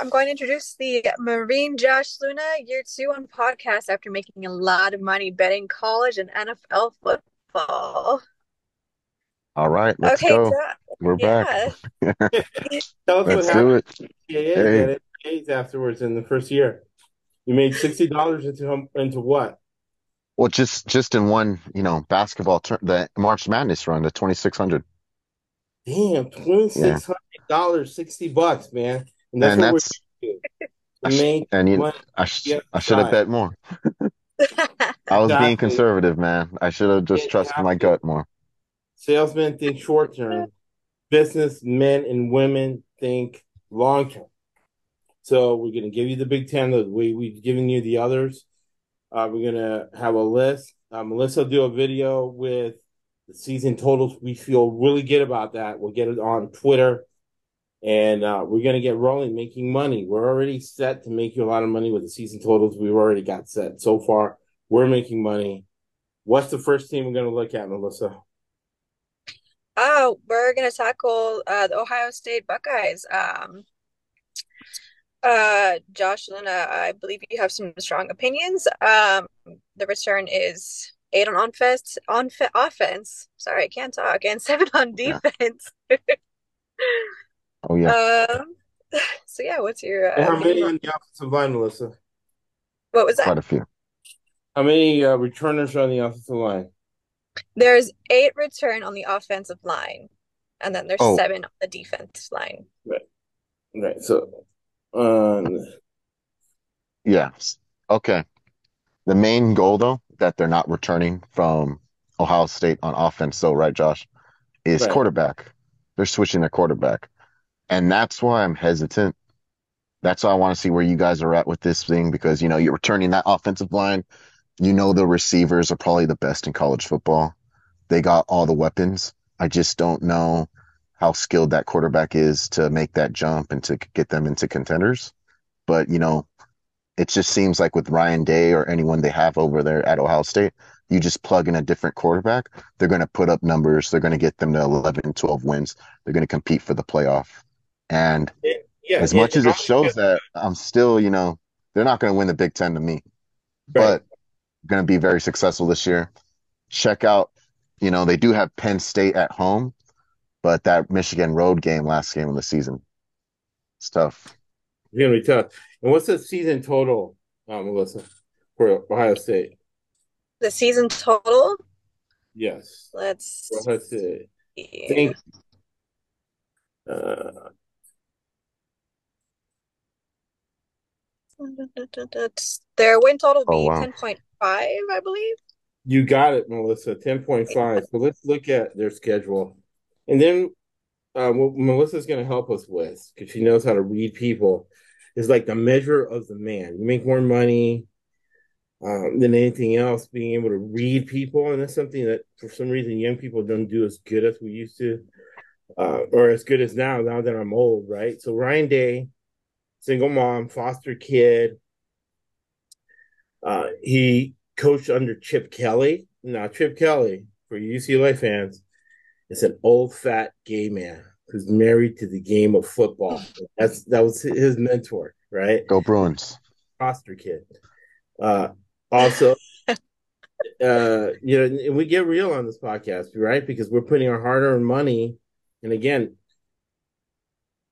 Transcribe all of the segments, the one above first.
I'm going to introduce the Marine Josh Luna year two on podcast after making a lot of money betting college and NFL football. All right, let's Okay, go. Josh. We're back. Yeah. Tell us what Let's do it. to Hey. afterwards in the first year. You made sixty dollars into into what? Well, just just in one, you know, basketball tur the March Madness run, the 2600. Damn, twenty six hundred dollars, sixty bucks, man. And that's And what that's we're. I sh and you. I sh I should have bet more. I was being conservative, man. I should have just trusted have my gut more. Salesmen think short term. Business men and women think long term. So we're gonna give you the Big Ten the way we've given you the others. Uh, we're gonna have a list. Uh, Melissa will do a video with the season totals. We feel really good about that. We'll get it on Twitter, and uh, we're gonna get rolling, making money. We're already set to make you a lot of money with the season totals. We've already got set so far. We're making money. What's the first team we're gonna look at, Melissa? Oh, we're gonna tackle uh, the Ohio State Buckeyes. Um, uh, Josh Luna, I believe you have some strong opinions. Um, the return is eight on offense, on offense. Sorry, I can't talk. And seven on defense. Oh yeah. Um, so yeah, what's your uh, how many on the offensive line, Melissa? What was that? Quite a few. How many uh, returners are on the offensive line? There's eight return on the offensive line, and then there's seven on the defense line. Right, right. So, um, yeah. Okay. The main goal though, that they're not returning from Ohio State on offense, though, right, Josh, is right. quarterback. They're switching their quarterback. And that's why I'm hesitant. That's why I want to see where you guys are at with this thing because, you know, you're returning that offensive line. You know, the receivers are probably the best in college football. They got all the weapons. I just don't know how skilled that quarterback is to make that jump and to get them into contenders. But, you know, it just seems like with Ryan Day or anyone they have over there at Ohio State, you just plug in a different quarterback, they're going to put up numbers. They're going to get them to 11, 12 wins. They're going to compete for the playoff. And Yeah, as and, much as it shows that, I'm still, you know, they're not going to win the Big Ten to me, right. but going to be very successful this year. Check out, you know, they do have Penn State at home, but that Michigan road game last game of the season, it's tough. It's gonna be tough. And what's the season total, uh, Melissa, for Ohio State? The season total, Yes, let's for Ohio State. see. Think, uh, Their win total Oh, be wow. 10.5, I believe. you got it, Melissa. Ten point five. So let's look at their schedule, and then uh, what Melissa's gonna help us with because she knows how to read people. Is like the measure of the man. You make more money um, than anything else, being able to read people, and that's something that for some reason young people don't do as good as we used to, uh, or as good as now. Now that I'm old, right? So Ryan Day, single mom, foster kid. Uh, he coached under Chip Kelly. Now Chip Kelly, for UCLA fans, is an old fat gay man who's married to the game of football. That's that was his mentor, right? Go Bruins. Foster kid. Uh, also, uh, you know, and we get real on this podcast, right? Because we're putting our hard-earned money, and again,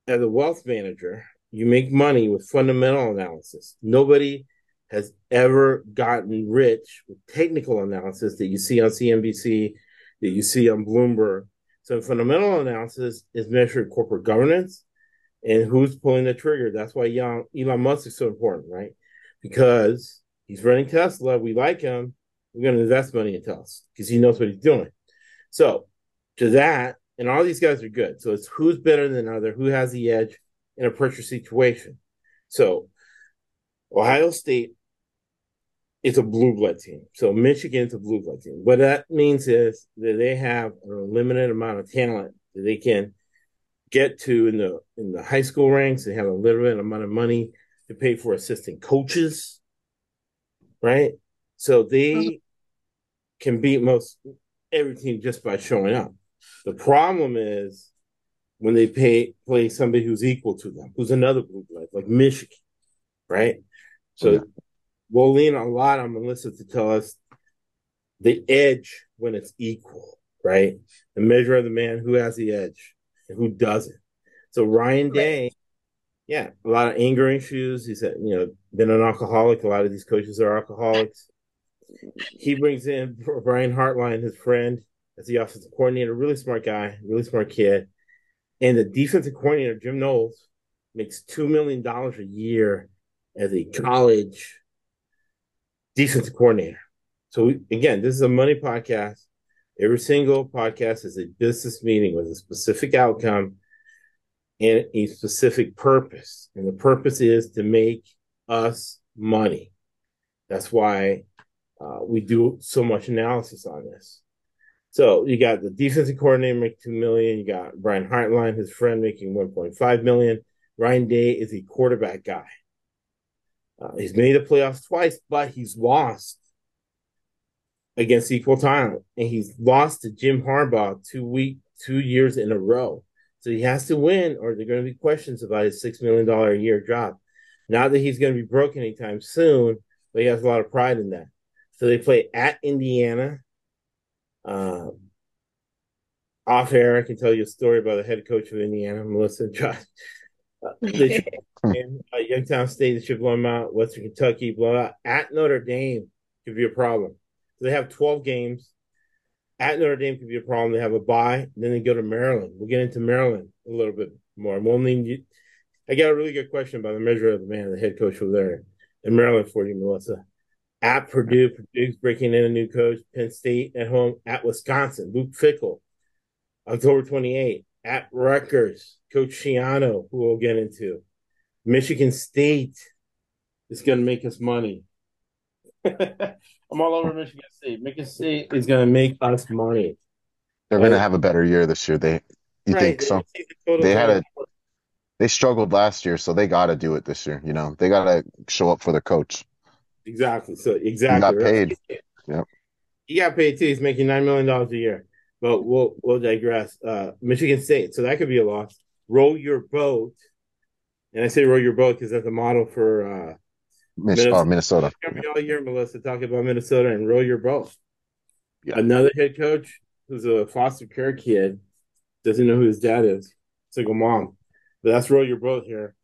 as a wealth manager, you make money with fundamental analysis. Nobody has ever gotten rich with technical analysis that you see on CNBC, that you see on Bloomberg. So fundamental analysis is measured corporate governance and who's pulling the trigger. That's why Elon Musk is so important, right? Because he's running Tesla. We like him. We're going to invest money in Tesla because he knows what he's doing. So to that, and all these guys are good. So it's who's better than other, who has the edge in a pressure situation. So Ohio State is a blue blood team. So Michigan's a blue blood team. What that means is that they have a limited amount of talent that they can get to in the in the high school ranks. They have a limited amount of money to pay for assistant coaches, right? So they mm-hmm. can beat most every team just by showing up. The problem is when they pay play somebody who's equal to them, who's another blue blood, like Michigan, right? So Yeah. we'll lean a lot on Melissa to tell us the edge when it's equal, right? The measure of the man who has the edge and who doesn't. So Ryan Day, yeah, a lot of anger issues. He said, you know, been an alcoholic. A lot of these coaches are alcoholics. He brings in Brian Hartline, his friend, as the offensive coordinator. Really smart guy, really smart kid. And the defensive coordinator, Jim Knowles, makes $2 million a year as a college defensive coordinator. So, we, again, this is a money podcast. Every single podcast is a business meeting with a specific outcome and a specific purpose. And the purpose is to make us money. That's why uh, we do so much analysis on this. So you got the defensive coordinator making two million. You got Brian Hartline, his friend, making one point five million. Ryan Day is a quarterback guy. Uh, he's made the playoffs twice, but he's lost against equal talent, and he's lost to Jim Harbaugh two week, two years in a row. So he has to win, or there are going to be questions about his six million dollar a year job. Not that he's going to be broke anytime soon, but he has a lot of pride in that. So they play at Indiana. Uh, off air, I can tell you a story about the head coach of Indiana, Melissa Josh. Uh, they in, uh, Youngstown State, they should blow them out. Western Kentucky, blow out. At Notre Dame could be a problem. So they have 12 games. At Notre Dame could be a problem. They have a bye. Then they go to Maryland. We'll get into Maryland a little bit more. We'll need you. I got a really good question about the measure of the man, the head coach over there in Maryland for you, Melissa. At Purdue, Purdue's breaking in a new coach. Penn State at home. At Wisconsin, Luke Fickell. October 28. At Rutgers, Coach Schiano, who we'll get into. Michigan State is going to make us money. I'm all over Michigan State. Michigan State is going to make us money. They're going to have a better year this year. They, you Right. think so? They, the They had a, They struggled last year, so they got to do it this year. You know, they got to show up for their coach. Exactly. So exactly. He got right. paid. Yep. He got paid too. He's making nine million dollars a year. But we'll we'll digress. Uh, Michigan State. So that could be a loss. Roll your boat. And I say roll your boat because that's a model for uh Minnesota. oh, Minnesota. All year, Melissa, talking about Minnesota and roll your boat. Yeah. Another head coach who's a foster care kid doesn't know who his dad is. Single mom. But that's roll your boat here.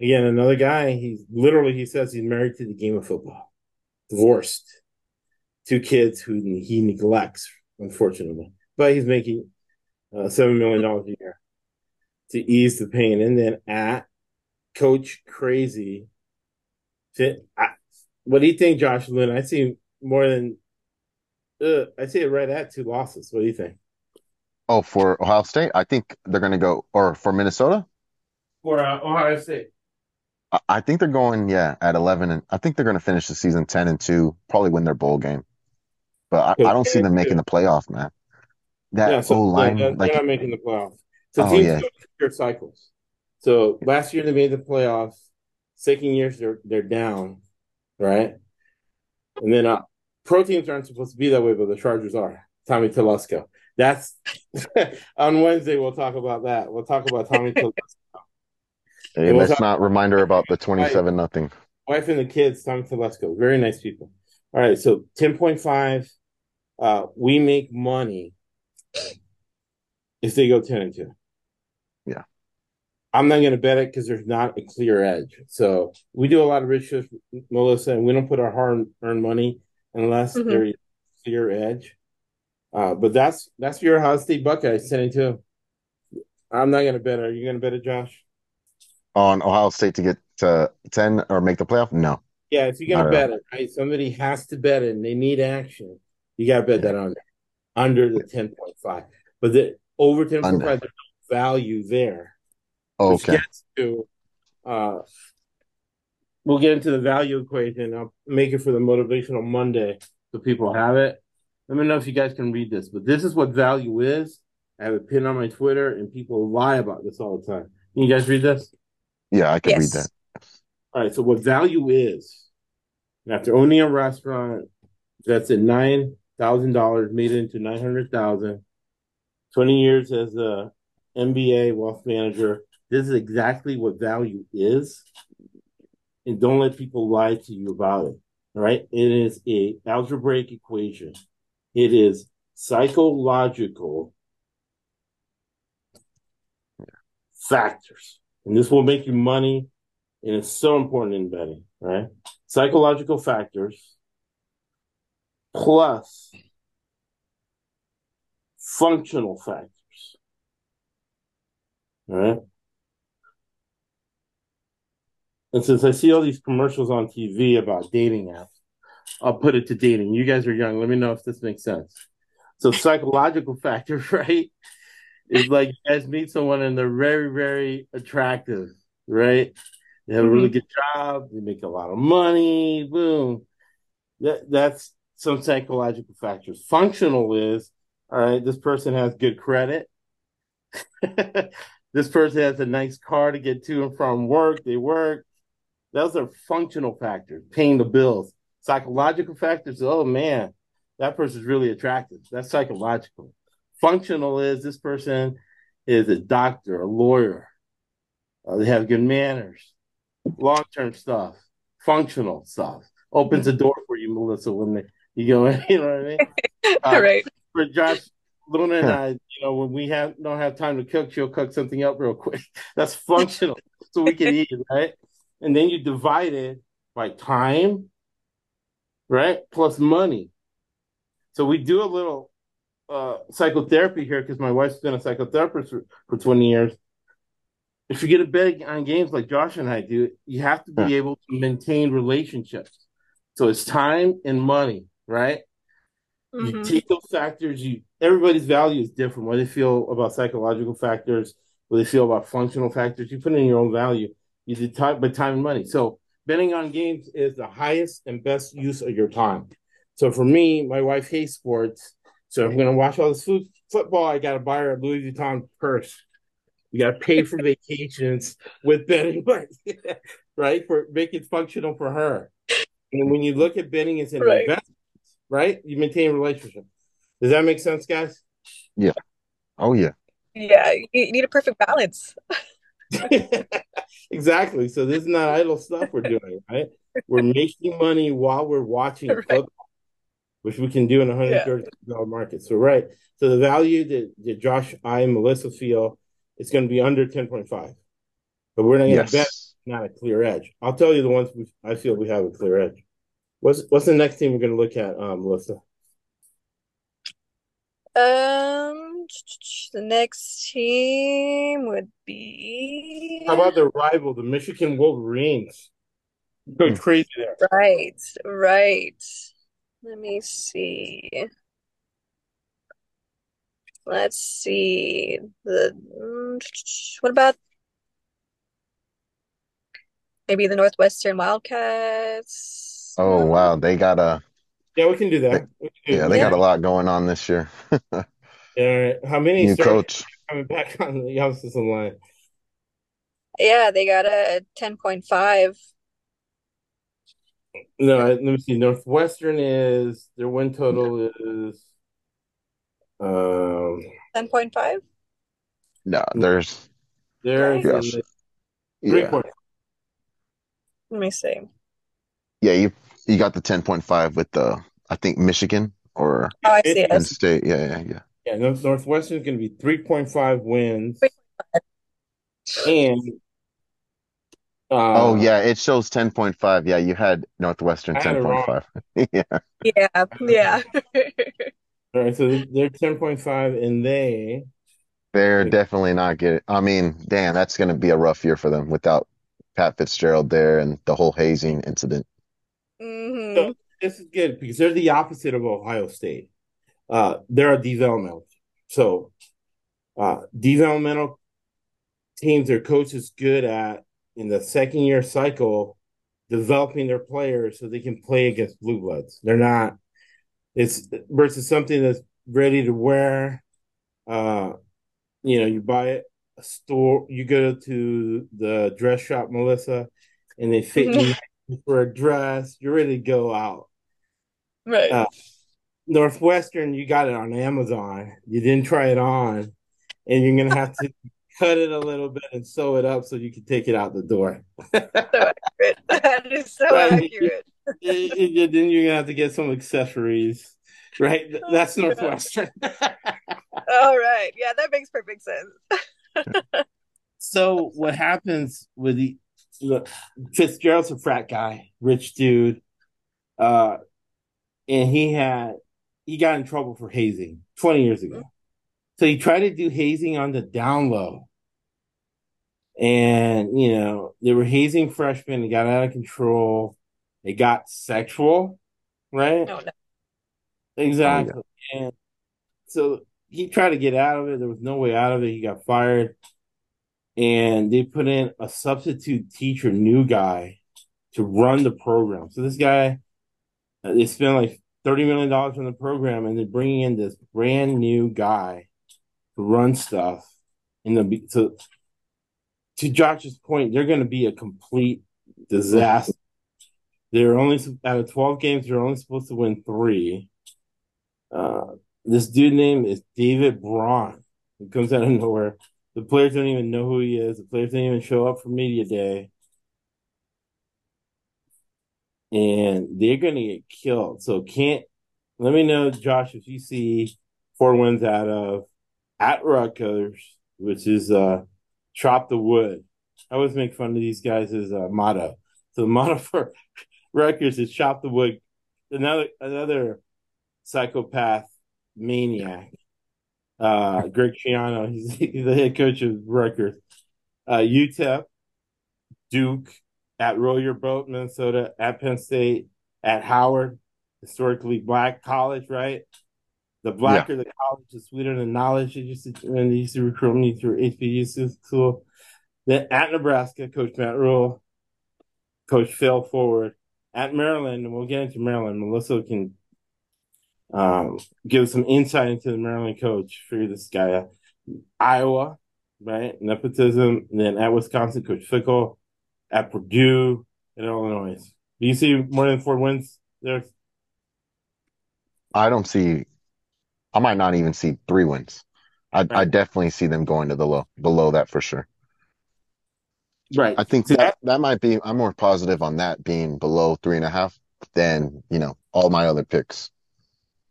Again, another guy, he's literally he says he's married to the game of football. Divorced. Two kids who he neglects, unfortunately. But he's making uh, seven million dollars a year to ease the pain. And then at Coach Crazy Fit- I, what do you think, Josh Lynn? I see more than uh, I see it right at two losses. What do you think? Oh, for Ohio State, I think they're going to go, or for Minnesota, For uh, Ohio State. I, think they're going, yeah, at 11, and I think they're going to finish the season 10 and 2, probably win their bowl game. But I, I don't see them making the playoff, man. That Yeah, so line, they're, like, they're not making the playoffs. So Oh, teams yeah. go through cycles. So last year they made the playoffs. Second years they're they're down, right? And then uh, pro teams aren't supposed to be that way, but the Chargers are. Tommy Telesco. That's on Wednesday. We'll talk about that. We'll talk about Tommy Telesco. hey, let's talk- not remind her about the 27 nothing. wife and the kids, Tommy Telesco. Very nice people. All right, so ten point five. Uh, we make money if they go ten and two. Yeah. I'm not going to bet it because there's not a clear edge. So we do a lot of research, Melissa, and we don't put our hard earned money unless Mhm. there is a clear edge. Uh, but that's that's your Ohio State Buckeyes ten and two. I'm not going to bet it. Are you going to bet it, Josh? On Ohio State to get to 10 or make the playoff? No. Yeah, if you're gonna bet it, right? Somebody has to bet it and they need action. You gotta bet that under under the ten point five. But the over ten point Under. five, there's no value there. Which Okay. gets to uh we'll get into the value equation. I'll make it for the motivational Monday so people have it. Let me know if you guys can read this, but this is what value is. I have a pin on my Twitter and people lie about this all the time. Can you guys read this? Yeah, I could read that. All right, so what value is after owning a restaurant that's at nine thousand dollars, made it into Twenty years as a MBA, wealth manager. This is exactly what value is. And don't let people lie to you about it. All right. It is a algebraic equation. It is psychological factors. And this will make you money. And it's so important in betting, right? Psychological factors plus functional factors. All right. And since I see all these commercials on TV about dating apps, I'll put it to dating. You guys are young. Let me know if this makes sense. So psychological factors, right? Is like you guys meet someone and they're very, very attractive, right? They have a really mm-hmm. good job, they make a lot of money, boom. That that's some psychological factors. Functional is all right, this person has good credit. this person has a nice car to get to and from work. They work. Those are functional factors, paying the bills. Psychological factors, oh man, that person's really attractive. That's psychological. Functional is this person is a doctor, a lawyer. Uh, they have good manners. Long term stuff, functional stuff opens the door for you, Melissa, when they, you go in. You know what I mean? Uh, right for Josh Luna and I, you know, when we have don't have time to cook, she'll cook something up real quick. That's functional, so we can eat, right? And then you divide it by time, right, plus money. So we do a little uh, psychotherapy here because my wife's been a psychotherapist for, for 20 years. If you get a bet on games like Josh and I do, you have to be able to maintain relationships. So it's time and money, right? Mm-hmm. You take those factors. You everybody's value is different. What they feel about psychological factors, what they feel about functional factors. You put in your own value. You did time, but time and money. So betting on games is the highest and best use of your time. So for me, my wife hates sports. So if I'm going to watch all this food, football, I got to buy her a Louis Vuitton purse. You got to pay for vacations with betting money, right? For make it functional for her. And when you look at betting as an right. investment right? You maintain a relationship. Does that make sense, guys? Yeah. Oh yeah. Yeah, you need a perfect balance. exactly. So this is not idle stuff we're doing, right? We're making money while we're watching right. football, which we can do in a hundred thirty dollar yeah. market. So right. So the value that, that Josh, I, and Melissa feel it's going to be under ten point five, but we're not going to yes. bet not a clear edge. I'll tell you the ones we, I feel we have a clear edge. What's what's the next team we're going to look at, um, Melissa? Um, the next team would be. How about the rival, the Michigan Wolverines? Go hmm. crazy there. Right, right. Let me see. Let's see. The what about maybe the Northwestern Wildcats? Oh um, wow, they got a Yeah, we can do that. We can do yeah, they got a lot going on this year. Yeah, how many New coach. coming back on the young system line? Yeah, they got a 10.5. No, let me see. Northwestern is their win total is um 10.5. No, there's there's Yes. three yeah. point. Let me see. Yeah, you you got the 10.5 with the I think Michigan or Oh, I see Penn State. Yeah, yeah, yeah. Yeah, Northwestern is going to be 3.5 wins. And uh, oh yeah, it shows 10.5. Yeah, you had Northwestern 10.5. yeah. Yeah, yeah. All right, so they're 10.5 and they they're definitely not getting I mean, damn, that's going to be a rough year for them without Pat Fitzgerald there and the whole hazing incident. Mm-hmm. So this is good because they're the opposite of Ohio State. Uh, they're a developmental. So uh, developmental teams, their coach is good at in the second year cycle developing their players so they can play against blue bloods. They're not. It's versus something that's ready to wear. Uh, you know, you buy it a store. You go to the dress shop, Melissa, and they fit you for a dress. You're ready to go out. Right. Uh, Northwestern, you got it on Amazon. You didn't try it on, and you're gonna have to cut it a little bit and sew it up so you can take it out the door. So accurate. That is so Right. accurate. Then you're gonna have to get some accessories, right? That's Oh, God. Northwestern. All right. Yeah, that makes perfect sense. so what happens with the look, Fitzgerald's a frat guy, rich dude, uh, and he had he got in trouble for hazing 20 years ago. So he tried to do hazing on the down low. And, you know, they were hazing freshmen. It got out of control. It got sexual, right? No, no. Exactly. And so he tried to get out of it. There was no way out of it. He got fired. And they put in a substitute teacher, new guy, to run the program. So this guy, uh, they spent like $30 million on the program and they're bringing in this brand new guy run stuff. The, so to Josh's point, they're going to be a complete disaster. They're only out of 12 games, they're only supposed to win three. Uh, this dude name is David Braun. He comes out of nowhere. The players don't even know who he is. The players don't even show up for media day. And they're going to get killed. So can't let me know, Josh, if you see four wins out of at Rutgers, which is uh chop the wood. I always make fun of these guys' uh, motto. So the motto for Rutgers is chop the wood. Another another psychopath maniac. Uh, Greg Schiano, he's, he's the head coach of Rutgers. Uh, UTEP, Duke, at Row Your Boat, Minnesota, at Penn State, at Howard, historically black college, right? The blacker the college, the sweeter the knowledge. They used to, when they used to recruit me through HBU school. Then at Nebraska, Coach Matt Rhule, Coach Phil Forward. At Maryland, and we'll get into Maryland. Melissa can um, give some insight into the Maryland coach. Figure this guy out. Iowa, right? Nepotism. And then at Wisconsin, Coach Fickell. At Purdue, and Illinois. Do you see more than four wins there? I don't see. I might not even see three wins. I I definitely see them going to the low below that for sure. Right. I think See, that that might be. I'm more positive on that being below three and a half than you know all my other picks.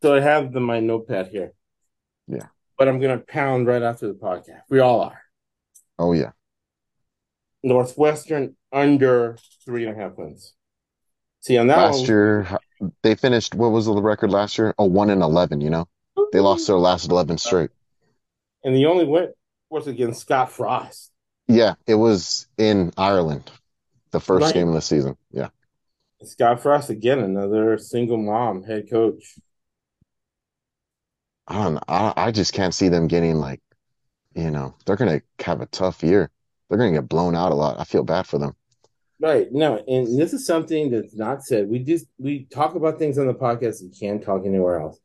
So I have the, my notepad here. Yeah. But I'm going to pound right after the podcast. We all are. Oh yeah, Northwestern under three and a half wins. See, on that last one, year they finished. What was the record last year? Oh, one and eleven. You know, they lost their last eleven straight. and the only win was against Scott Frost. Yeah, it was in Ireland, the first Right. game of the season. Yeah. Scott Frost again, another single mom head coach. I don't know. I, I just can't see them getting like, you know, they're gonna have a tough year. They're gonna get blown out a lot. I feel bad for them. Right. No, and this is something that's not said. We just we talk about things on the podcast you can't talk anywhere else.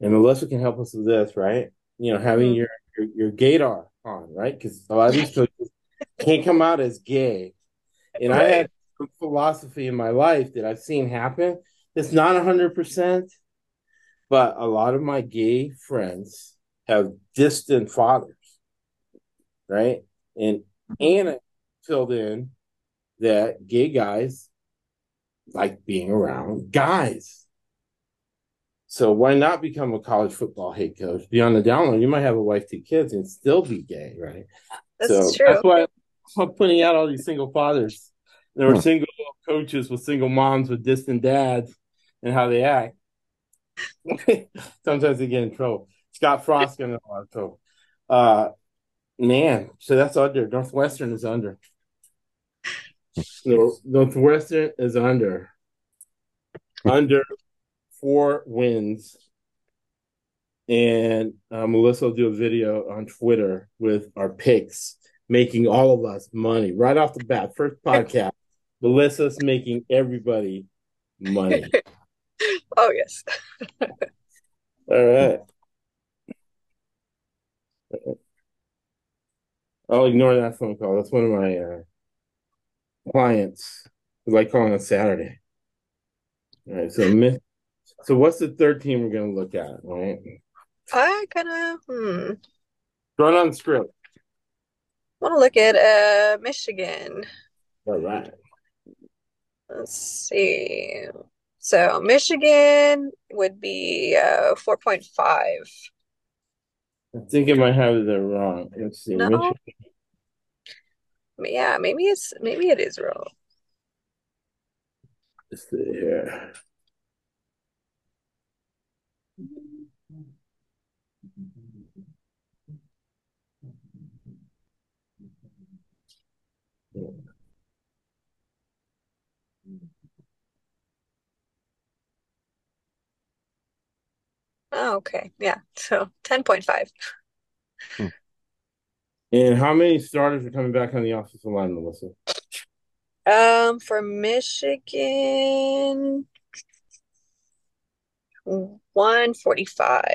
And Melissa can help us with this, right? You know, having your, your your gaydar on, right? Because a lot of these coaches can't come out as gay. And I had some philosophy in my life that I've seen happen. It's not hundred percent, but a lot of my gay friends have distant fathers, right? And mm-hmm. Anna filled in that gay guys like being around guys. So why not become a college football head coach? Be on the down low. You might have a wife, two kids, and still be gay, right? That's so true. that's why I'm putting out all these single fathers. There were Hmm. single coaches with single moms with distant dads and how they act. Sometimes they get in trouble. Scott Frost got in a lot of trouble. Uh, man, so that's under. Northwestern is under. No, Northwestern is under. Under four wins. And uh, Melissa will do a video on Twitter with our picks, making all of us money right off the bat. First podcast, Melissa's making everybody money. Oh yes. All right. I'll ignore that phone call. That's one of my uh, clients who like calling on Saturday. All right. So, mi- so what's the third team we're going to look at? right? I kind of hmm. Run on script. Want to look at uh Michigan. All right. Let's see. So Michigan would be uh 4.5. I think I might have it wrong. Let's see. No. Michigan. Yeah, maybe it's maybe it is wrong. Let's see here. Oh, okay. Yeah. So 10.5. And how many starters are coming back on the offensive line, Melissa? Um, for Michigan, 145.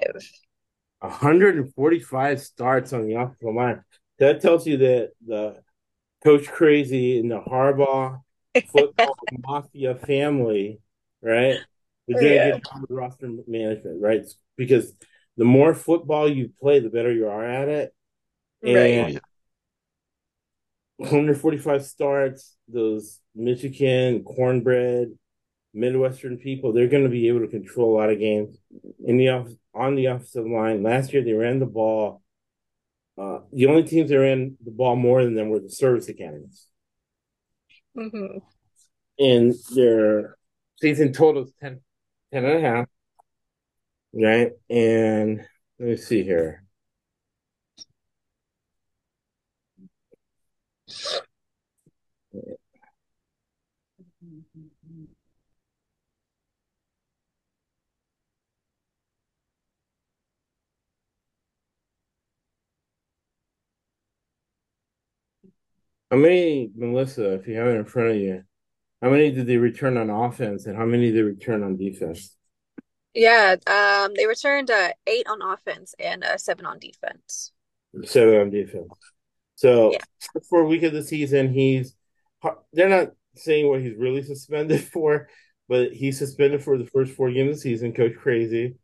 145 starts on the offensive line. That tells you that the Coach Crazy and the Harbaugh football mafia family, right? Going to Yeah. get roster management, right? Because the more football you play, the better you are at it. Right. And 145 starts, those Michigan cornbread Midwestern people, they're going to be able to control a lot of games in the off on the offensive line. Last year they ran the ball. Uh, the only teams that ran the ball more than them were the service academies, hmm and their season total is 10, 10 and a half. Right, and let me see here. How many, Melissa, if you have it in front of you, how many did they return on offense and how many did they return on defense? Yeah, um, they returned uh eight on offense and uh seven on defense. Seven on defense. So Yeah. for a week of the season, he's they're not saying what he's really suspended for, but he's suspended for the first four games of the season. Coach Crazy.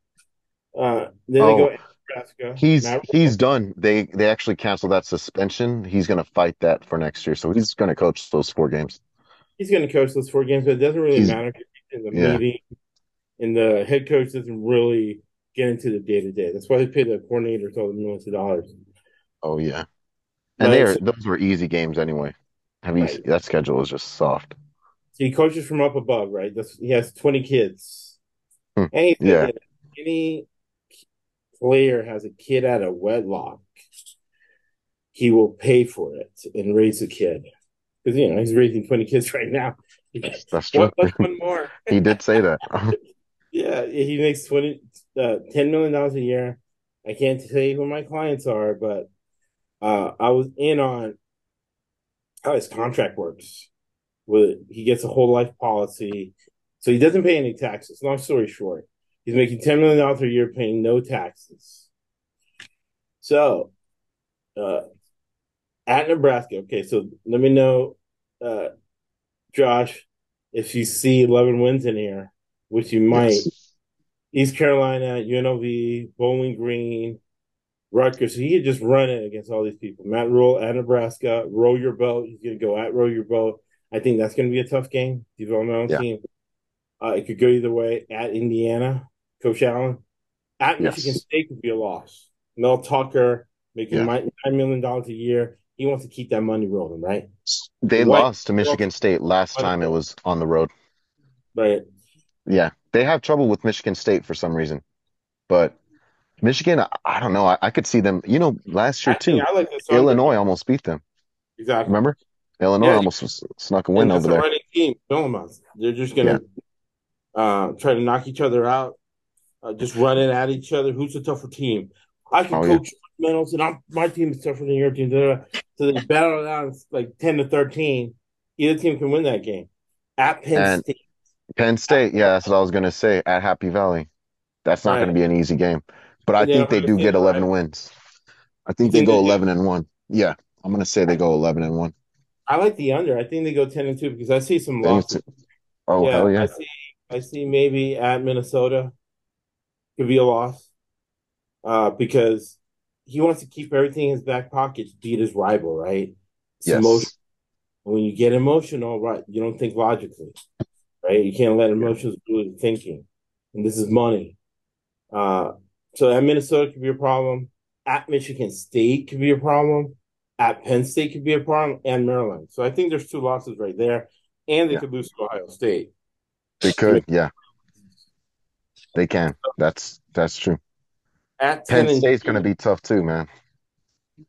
Uh, then they Oh, go Nebraska. He's Matt he's done. They they actually canceled that suspension. He's gonna fight that for next year. So he's gonna coach those four games. he's going to coach those four games, but it doesn't really He's- matter in the yeah. meeting. And the head coach doesn't really get into the day to day. That's why they pay the coordinators all the millions of dollars. Oh yeah. But And they are those were easy games anyway. Have you Right. that schedule is just soft. So he coaches from up above, right? That's, he has 20 kids. Hmm. And he said Yeah. any player has a kid out of wedlock, he will pay for it and raise the kid. Because, you know, he's raising 20 kids right now. That's true. One, plus one more. He did say that. Yeah, he makes 20, uh, $10 million a year. I can't you who my clients are, but uh, I was in on how his contract works. With he gets a whole life policy, so he doesn't pay any taxes. Long story short, he's making ten million dollars a year, paying no taxes. So, uh, at Nebraska, okay. So let me know, uh, Josh, if you see eleven wins in here, which you might. Yes. East Carolina, UNLV, Bowling Green, Rutgers. So he could just run it against all these people. Matt Rhule at Nebraska, row your boat. He's going to go at row your boat. I think that's going to be a tough game. Developmental Yeah. team. Uh, it could go either way. At Indiana, Coach Allen. At Yes. Michigan State could be a loss. Mel Tucker making Yeah. $9 million a year. He wants to keep that money rolling, right? They White- lost to Michigan State last time it was on the road. Right. Yeah. They have trouble with Michigan State for some reason. But Michigan, I, I don't know. I, I could see them, you know, last year too. I like. Illinois almost beat them. Exactly. Remember? Illinois Yeah. almost snuck a win over there. running team. They're just gonna uh, try to knock each other out, uh, just running at each other. Who's the tougher team? I can Oh, yeah. coach fundamentals, and I'm, my team is tougher than your team. So they battle it out like ten to thirteen. Either team can win that game. At Penn And- State, Penn State, yeah, that's what I was going to say at Happy Valley. That's not Right. going to be an easy game. But I think they do get 11 right? wins. I think they go? 11 and 1. Yeah, I'm going to say they go 11 and 1. I like the under. I think they go ten and two because I see some losses. Oh, yeah, hell I yeah. see. I see maybe at Minnesota could be a loss, uh, because he wants to keep everything in his back pocket to beat his rival, right? It's Yes. emotion. When you get emotional, right, you don't think logically, right? You can't let emotions do the thinking. And this is money. Uh, so at Minnesota could be a problem. At Michigan State could be a problem. At Penn State could be a problem, and Maryland. So I think there's two losses right there, and they Yeah. could lose to Ohio State. They could, yeah. They can. That's that's true. At Penn State's gonna be tough too, man.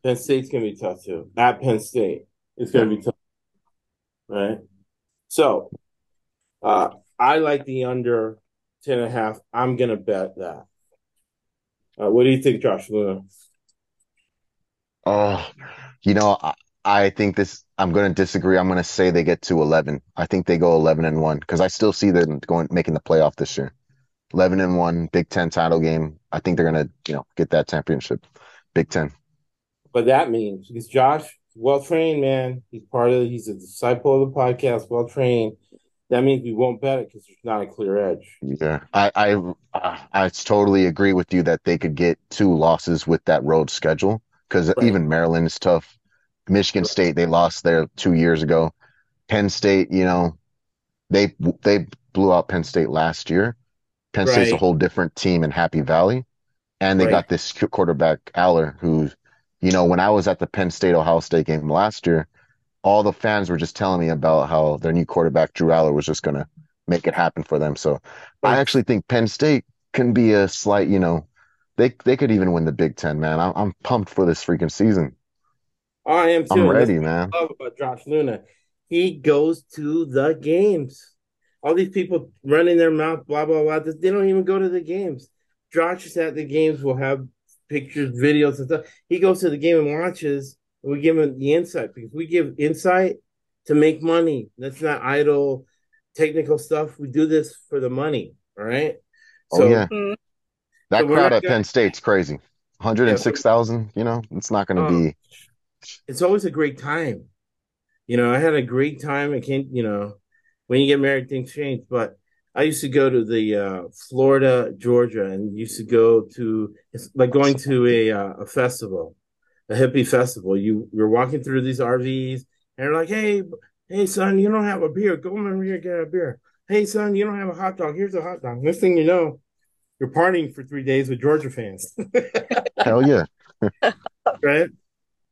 Penn State's gonna be tough too. At Penn State, it's gonna be tough, right? So, uh, I like the under ten and a half. I'm gonna bet that. Uh, what do you think, Josh Luna? Oh, you know, I, I think this, I'm going to disagree. I'm going to say they get to 11. I think they go 11 and 1 because I still see them going, making the playoff this year. 11 and 1, Big Ten title game. I think they're going to, you know, get that championship. Big Ten. But that means because Josh, well trained man, he's part of. He's a disciple of the podcast, well trained. That means we won't bet it because there's not a clear edge. Yeah. I, I, uh, I totally agree with you that they could get two losses with that road schedule because Right. even Maryland is tough. Michigan State, they lost there two years ago. Penn State, you know, they they blew out Penn State last year. Penn State's a whole different team in Happy Valley, and they Right. got this quarterback Allar, who, you know, when I was at the Penn State Ohio State game last year, all the fans were just telling me about how their new quarterback Drew Allar was just gonna make it happen for them. So I actually think Penn State can be a slight, you know, they they could even win the Big Ten, man. I'm I'm pumped for this freaking season. I am too. I'm ready, man. I love about Josh Luna. He goes to the games. All these people running their mouth, blah blah blah. They don't even go to the games. Josh is at the games. Will have pictures, videos, and stuff. He goes to the game and watches. And we give them the insight because we give insight to make money. That's not idle technical stuff. We do this for the money. All right. Oh yeah, Mm. that so crowd at gonna- Penn State's crazy. 106,000, you know, it's not going to Oh. be. it's always a great time. You know, I had a great time. I can't, you know, when you get married, things change. But I used to go to the uh, Florida, Georgia, and used to go to it's like going to a uh, a festival, a hippie festival. You you're walking through these RVs, and they're like, "Hey, hey, son, you don't have a beer? Go over here and get a beer. Hey, son, you don't have a hot dog? Here's a hot dog." Next thing you know, you're partying for three days with Georgia fans, Hell yeah, right?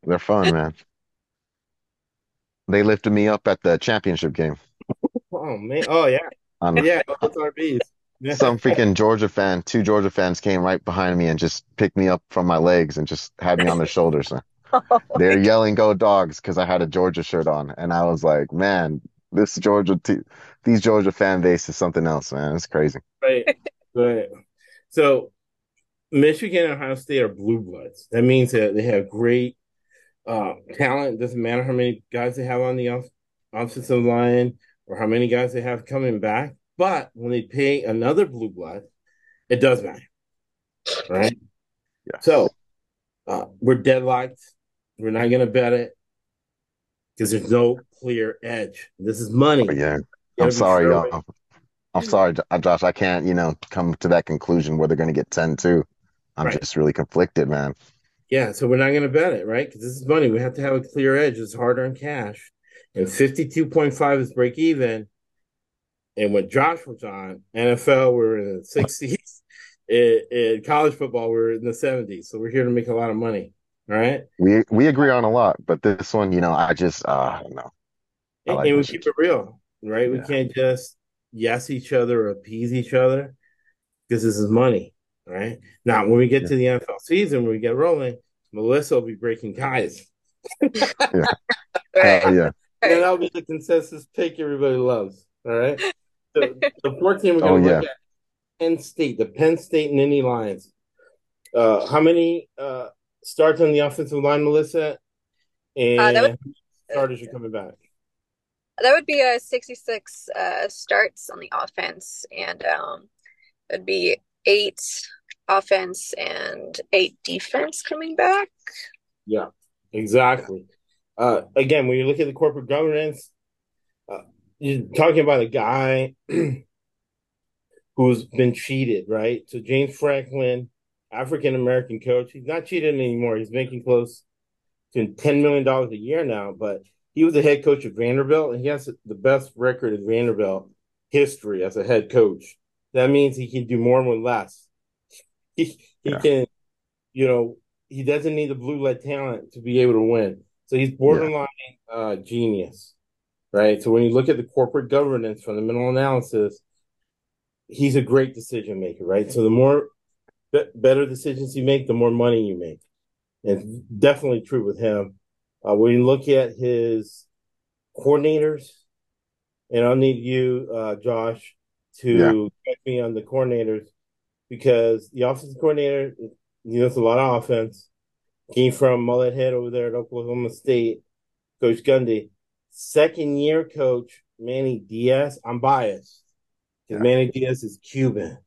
they're fun, man. They lifted me up at the championship game. Oh man, oh yeah, On yeah, those RVs. Some freaking Georgia fan, two Georgia fans came right behind me and just picked me up from my legs and just had me on their shoulders. They're yelling "Go Dogs" because I had a Georgia shirt on, and I was like, "Man, this Georgia, te these Georgia fan base is something else, man. It's crazy." Right, right. So Michigan and Ohio State are blue bloods. That means that they have great uh, talent. Doesn't matter how many guys they have on the off- offensive line or how many guys they have coming back. But when they pay another blue blood, it does matter, right? Yes. So uh, we're deadlocked. We're not going to bet it because there's no clear edge. This is money. But yeah, I'm sorry, y'all. I'm sorry, Josh. I can't, you know, come to that conclusion where they're going to get 10 too. I'm Right. just really conflicted, man. Yeah, so we're not going to bet it, right? Because this is money. We have to have a clear edge. It's hard earned cash. And 52.5 is break even. And when Josh was on, NFL, we're in the 60s. In, in college football, we're in the 70s. So we're here to make a lot of money. All right. We we agree on a lot, but this one, you know, I just, uh, I don't know. I And, like and we keep it real, right? We can't just yes each other or appease each other because this is money, right? Now, when we get to the NFL season, when we get rolling, Melissa will be breaking ties. yeah. Right. yeah. And that'll be the consensus pick everybody loves. All right. So the fourth team we're Oh, going to yeah. look at Penn State, the Penn State Nittany Lions. Uh, how many uh, starts on the offensive line, Melissa? And Uh, that would- how many starters are coming back? That would be a 66 uh, starts on the offense, and um, it'd be eight offense and eight defense coming back. Yeah, exactly. Uh, again, when you look at the corporate governance, uh, you're talking about a guy who's been cheated, right? So James Franklin African American coach. He's not cheating anymore. He's making close to $10 million a year now, but he was the head coach of Vanderbilt, and he has the best record in Vanderbilt history as a head coach. That means he can do more with less. He he yeah. can, you know, he doesn't need the blue lead talent to be able to win. So he's borderline yeah. uh, genius, right? So when you look at the corporate governance fundamental analysis, he's a great decision maker, right? So the more be- better decisions you make, the more money you make. And definitely true with him. Uh, when you look at his coordinators, and I'll need you, uh, Josh, to yeah. me on the coordinators because the offensive coordinator, he knows a lot of offense. Came from Mullet Head over there at Oklahoma State, Coach Gundy. Second year coach, Manny Diaz. I'm biased because yeah. Manny Diaz is Cuban.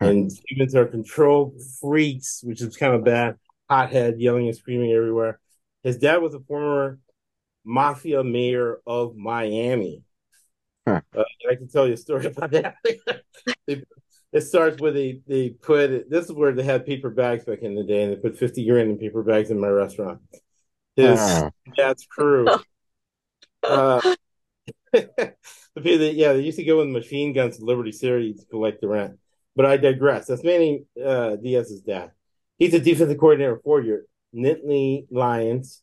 And Cubans are control freaks, which is kind of bad. Hothead, yelling and screaming everywhere. His dad was a former mafia mayor of Miami. Huh. Uh, I can tell you a story about that. it starts with they they put this is where they had paper bags back in the day, and they put fifty grand in paper bags in my restaurant. His uh. dad's crew. uh, the yeah, they used to go with machine guns to Liberty City to collect the rent. But I digress. That's Manny uh, Diaz's dad. He's a defensive coordinator for your Nittany Lions,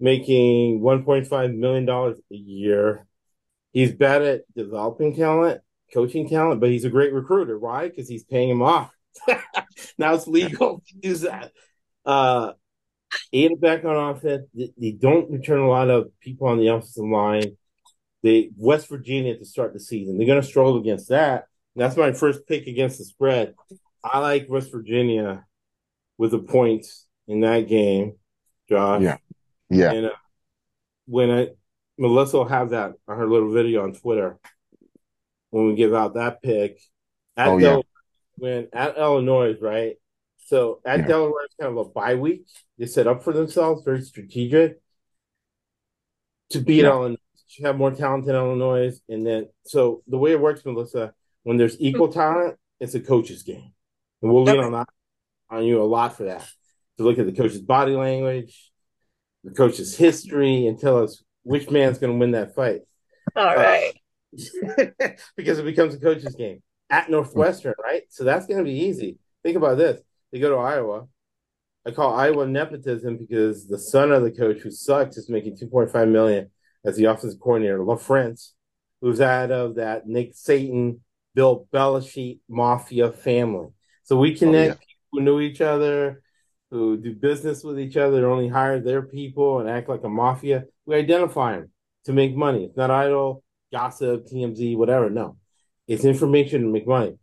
making one point five million dollars a year. He's bad at developing talent coaching talent, but he's a great recruiter. Why? Because he's paying him off. now it's legal to do that. Uh, eight back on offense. They, they, don't return a lot of people on the offensive line. They West Virginia to start the season. They're going to struggle against that. That's my first pick against the spread. I like West Virginia with the points in that game, Josh. Yeah, yeah. And uh, when I Melissa will have that on her little video on Twitter when we give out that pick. At oh, Del- yeah. When at Illinois, right? So at yeah. Delaware, it's kind of a bye week. They set up for themselves, very strategic to beat yeah. Illinois. You have more talent in Illinois, and then so the way it works, Melissa, when there's hmm. equal talent, it's a coach's game, and we'll lean on that on you a lot for that. To look at the coach's body language, the coach's history, and tell us which man's going to win that fight. All uh, right. because it becomes a coach's game at Northwestern, right? So that's going to be easy. Think about this: they go to Iowa. I call Iowa nepotism because the son of the coach who sucks is making two point five million as the offensive coordinator. Ferentz, who's out of that Nick Satan, Bill Belichick mafia family. So we connect oh, yeah. people who know each other, who do business with each other, only hire their people and act like a mafia. We identify them to make money. It's not idle gossip, TMZ, whatever. No, it's information to make money.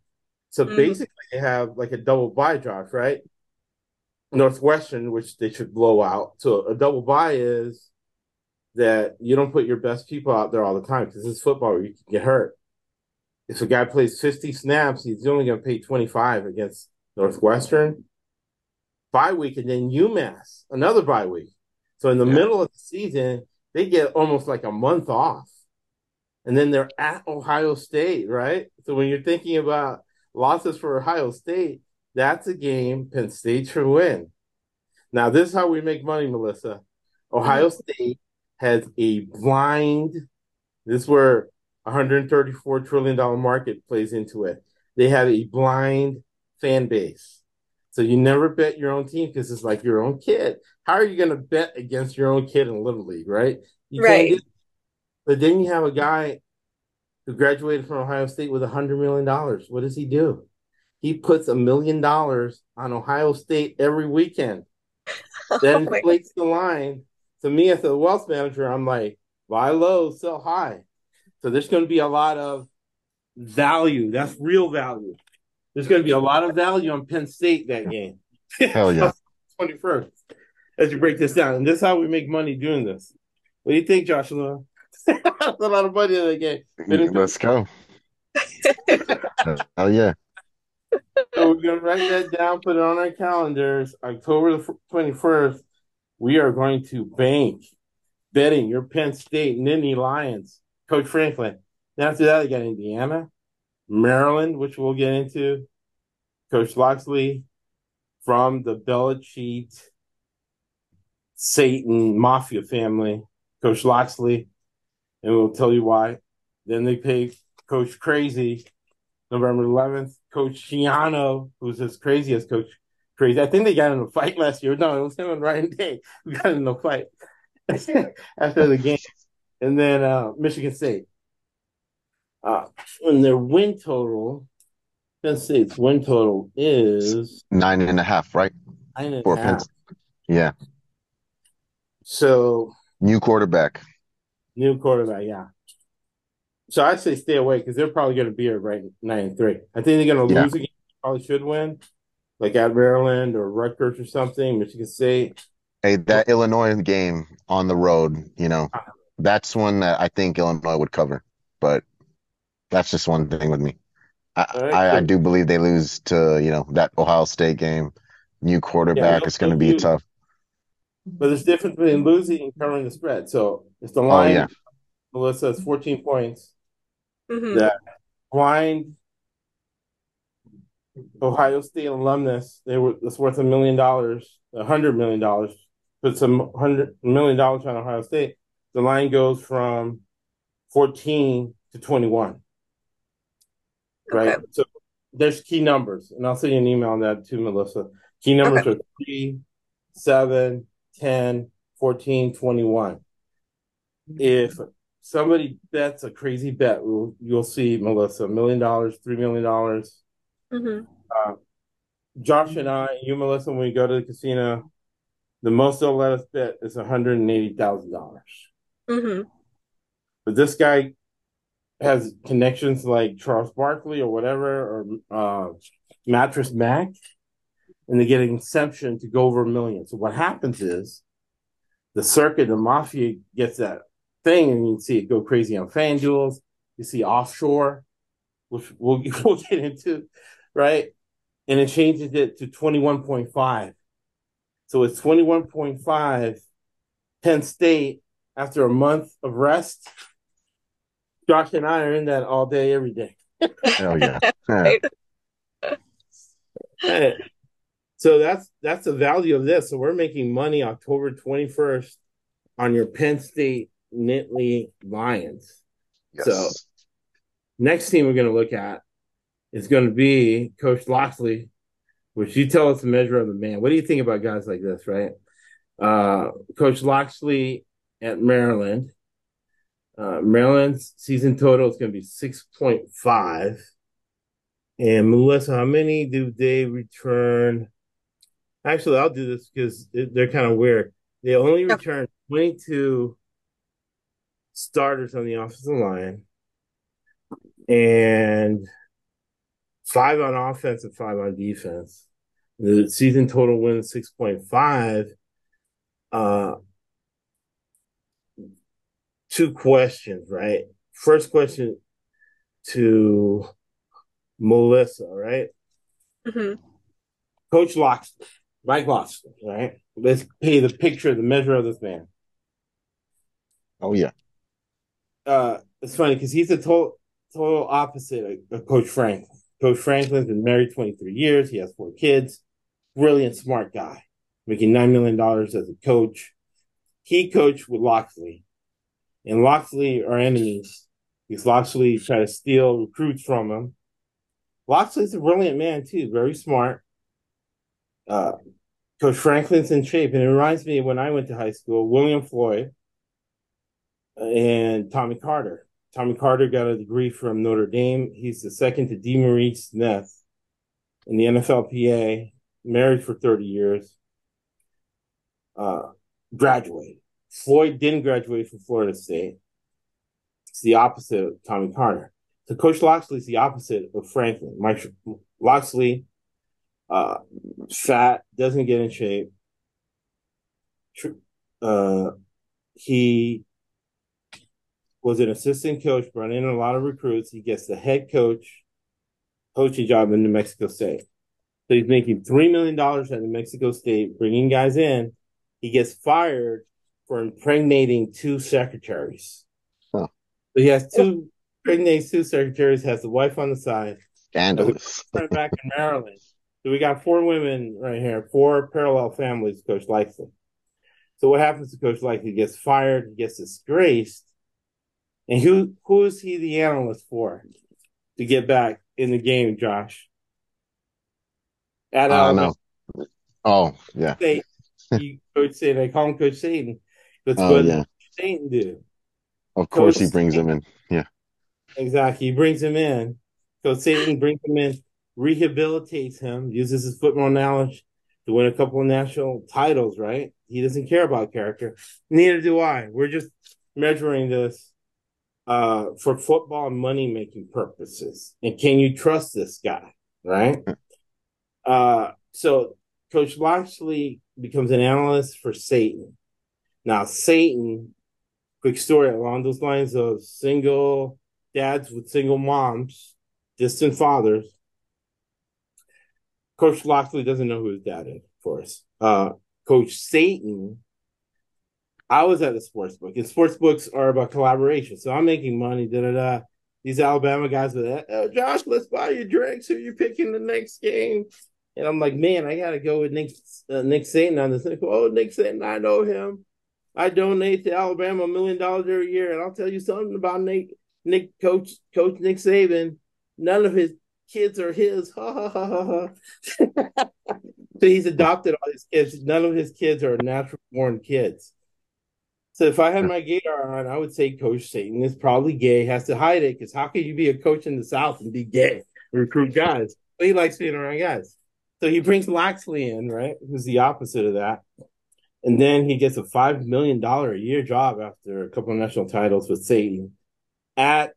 So mm-hmm. basically, they have like a double buy draft, right? Northwestern, which they should blow out. So a double buy is that you don't put your best people out there all the time because this is football where you can get hurt. If a guy plays 50 snaps, he's only going to pay 25 against Northwestern. Bye week and then UMass, another bye week. So in the yeah. middle of the season, they get almost like a month off and then they're at Ohio State, right? So when you're thinking about losses for Ohio State, that's a game Penn State should win. Now, this is how we make money, Melissa. Ohio mm-hmm. State has a blind, this is where 134 trillion dollar market plays into it. They have a blind fan base. So you never bet your own team because it's like your own kid. How are you going to bet against your own kid in Little League, right? You right. But then you have a guy who graduated from Ohio State with a hundred million dollars. What does he do? He puts a million dollars on Ohio State every weekend. Then oh inflates the line. To me, as a wealth manager, I'm like, buy low, sell high. So there's going to be a lot of value. That's real value. There's going to be a lot of value on Penn State that game. Hell yeah. 21st, as you break this down. And this is how we make money doing this. What do you think, Joshua? That's a lot of money in the game. Let's go. oh yeah. So we're gonna write that down, put it on our calendars. October the twenty first, we are going to bank betting your Penn State Nittany Lions, Coach Franklin. Then after that, I got Indiana, Maryland, which we'll get into, Coach Locksley, from the Belichick Satan Mafia family, Coach Locksley, and we'll tell you why. Then they pay Coach Crazy November 11th. Coach Schiano, who's as crazy as Coach Crazy. I think they got in a fight last year. No, it was him and Ryan Day who got in a fight after the game. And then uh, Michigan State. Uh, and their win total, Penn State's win total is nine and a half, right? Nine and For a half. Yeah. So New quarterback. New quarterback, yeah. So I'd say stay away because they're probably going to be right nine and three. I think they're going to Yeah. lose again. Probably should win, like at Maryland or Rutgers or something. Michigan State. Hey, that Illinois game on the road, you know, uh-huh. that's one that I think Illinois would cover. But that's just one thing with me. I, right, I, I do believe they lose to, you know, that Ohio State game. New quarterback. It's going to be tough. But there's difference between losing and covering the spread. So if the Oh, line, yeah. Melissa, is 14 points, Mhm. that blind Ohio State alumnus, they were it's worth a million dollars, a hundred million dollars. Put some hundred million dollars on Ohio State. The line goes from 14 to 21. Right. Okay. So there's key numbers, and I'll send you an email on that too, Melissa. Key numbers are 3, 7, 10, 14, 21. If somebody bets a crazy bet, you'll, you'll see, Melissa, a million dollars, $3 million. Mhm. Josh and I, you, Melissa, when we go to the casino, the most they'll let us bet is $180,000. Mhm. But this guy has connections like Charles Barkley or whatever, or uh, Mattress Mac, and they get an exemption to go over a million. So what happens is the circuit, the mafia gets that thing, and you can see it go crazy on FanDuels. You see offshore, which we'll, we'll get into, right? And it changes it to 21.5. So it's 21.5 Penn State after a month of rest. Josh and I are in that all day, every day. Hell yeah. Right. So that's that's the value of this. So we're making money October 21st on your Penn State Nittany Lions. So next team we're going to look at is going to be Coach Locksley, which you tell us the measure of the man. What do you think about guys like this, right? Uh, Coach Locksley at Maryland. Uh, Maryland's season total is going to be 6.5. And Melissa, how many do they return? Actually, I'll do this because they're kind of weird. They only Okay. return 22 starters on the offensive line and five on offense and five on defense. The season total wins 6.5. Uh, two questions, right? First question to Melissa, right? Mhm. Coach Locksley, Mike Locksley, right? Let's pay the picture, the measure of this man. Oh, yeah. Uh, it's funny because he's a total total opposite of, of Coach Franklin. Coach Franklin's been married 23 years. He has four kids. Brilliant, smart guy, making $9 million as a coach. He coached with Locksley, and Locksley are enemies because Locksley tried to steal recruits from him. Locksley's a brilliant man, too, very smart. Uh, Coach Franklin's in shape, and it reminds me when I went to high school, William Floyd and Tommy Carter. Tommy Carter got a degree from Notre Dame. He's the second to DeMaurice Smith in the NFLPA, married for 30 years, uh, graduated. Floyd didn't graduate from Florida State. It's the opposite of Tommy Carter. So Coach Locksley is the opposite of Franklin. Mike Locksley, uh, fat, doesn't get in shape. Uh, he was an assistant coach, brought in a lot of recruits. He gets the head coach coaching job in New Mexico State. So he's making $3 million at New Mexico State, bringing guys in. He gets fired for impregnating two secretaries. Huh. So he has two, impregnates two secretaries, has the wife on the side. Scandalous. Back in Maryland, So we got four women right here, four parallel families. Coach Likely. So what happens to Coach Likely? He gets fired, he gets disgraced, and who who is he the analyst for to get back in the game, Josh? At I don't know. Oh yeah. They, you, Coach Satan. I call him Coach Satan. That's oh, what yeah. Satan do. Of course, Coach he brings Satan. him in. Yeah. Exactly. He brings him in. Coach Satan brings him in, rehabilitates him, uses his football knowledge to win a couple of national titles. Right? He doesn't care about character. Neither do I. We're just measuring this uh, for football money making purposes. And can you trust this guy? Right? Uh, so Coach Locksley becomes an analyst for Satan. Now, Satan, quick story along those lines of single dads with single moms, distant fathers. Coach Locksley doesn't know who his dad is, of course. Uh, Coach Satan, I was at the sports book, and sports books are about collaboration. So I'm making money, da da da. These Alabama guys with, that, oh, Josh, let's buy you drinks. Who you picking the next game? And I'm like, man, I gotta go with Nick uh, Nick Saban on this. Oh, Nick Satan, I know him. I donate to Alabama a million dollars every year, and I'll tell you something about Nick, Nick Coach Coach Nick Saban. None of his kids are his. Ha ha ha ha ha. so he's adopted all his kids. None of his kids are natural born kids. So if I had my gaydar on, I would say Coach Satan is probably gay, has to hide it, because how can you be a coach in the South and be gay, recruit guys? But he likes being around guys. So he brings Locksley in, right? Who's the opposite of that. And then he gets a $5 million a year job after a couple of national titles with Satan at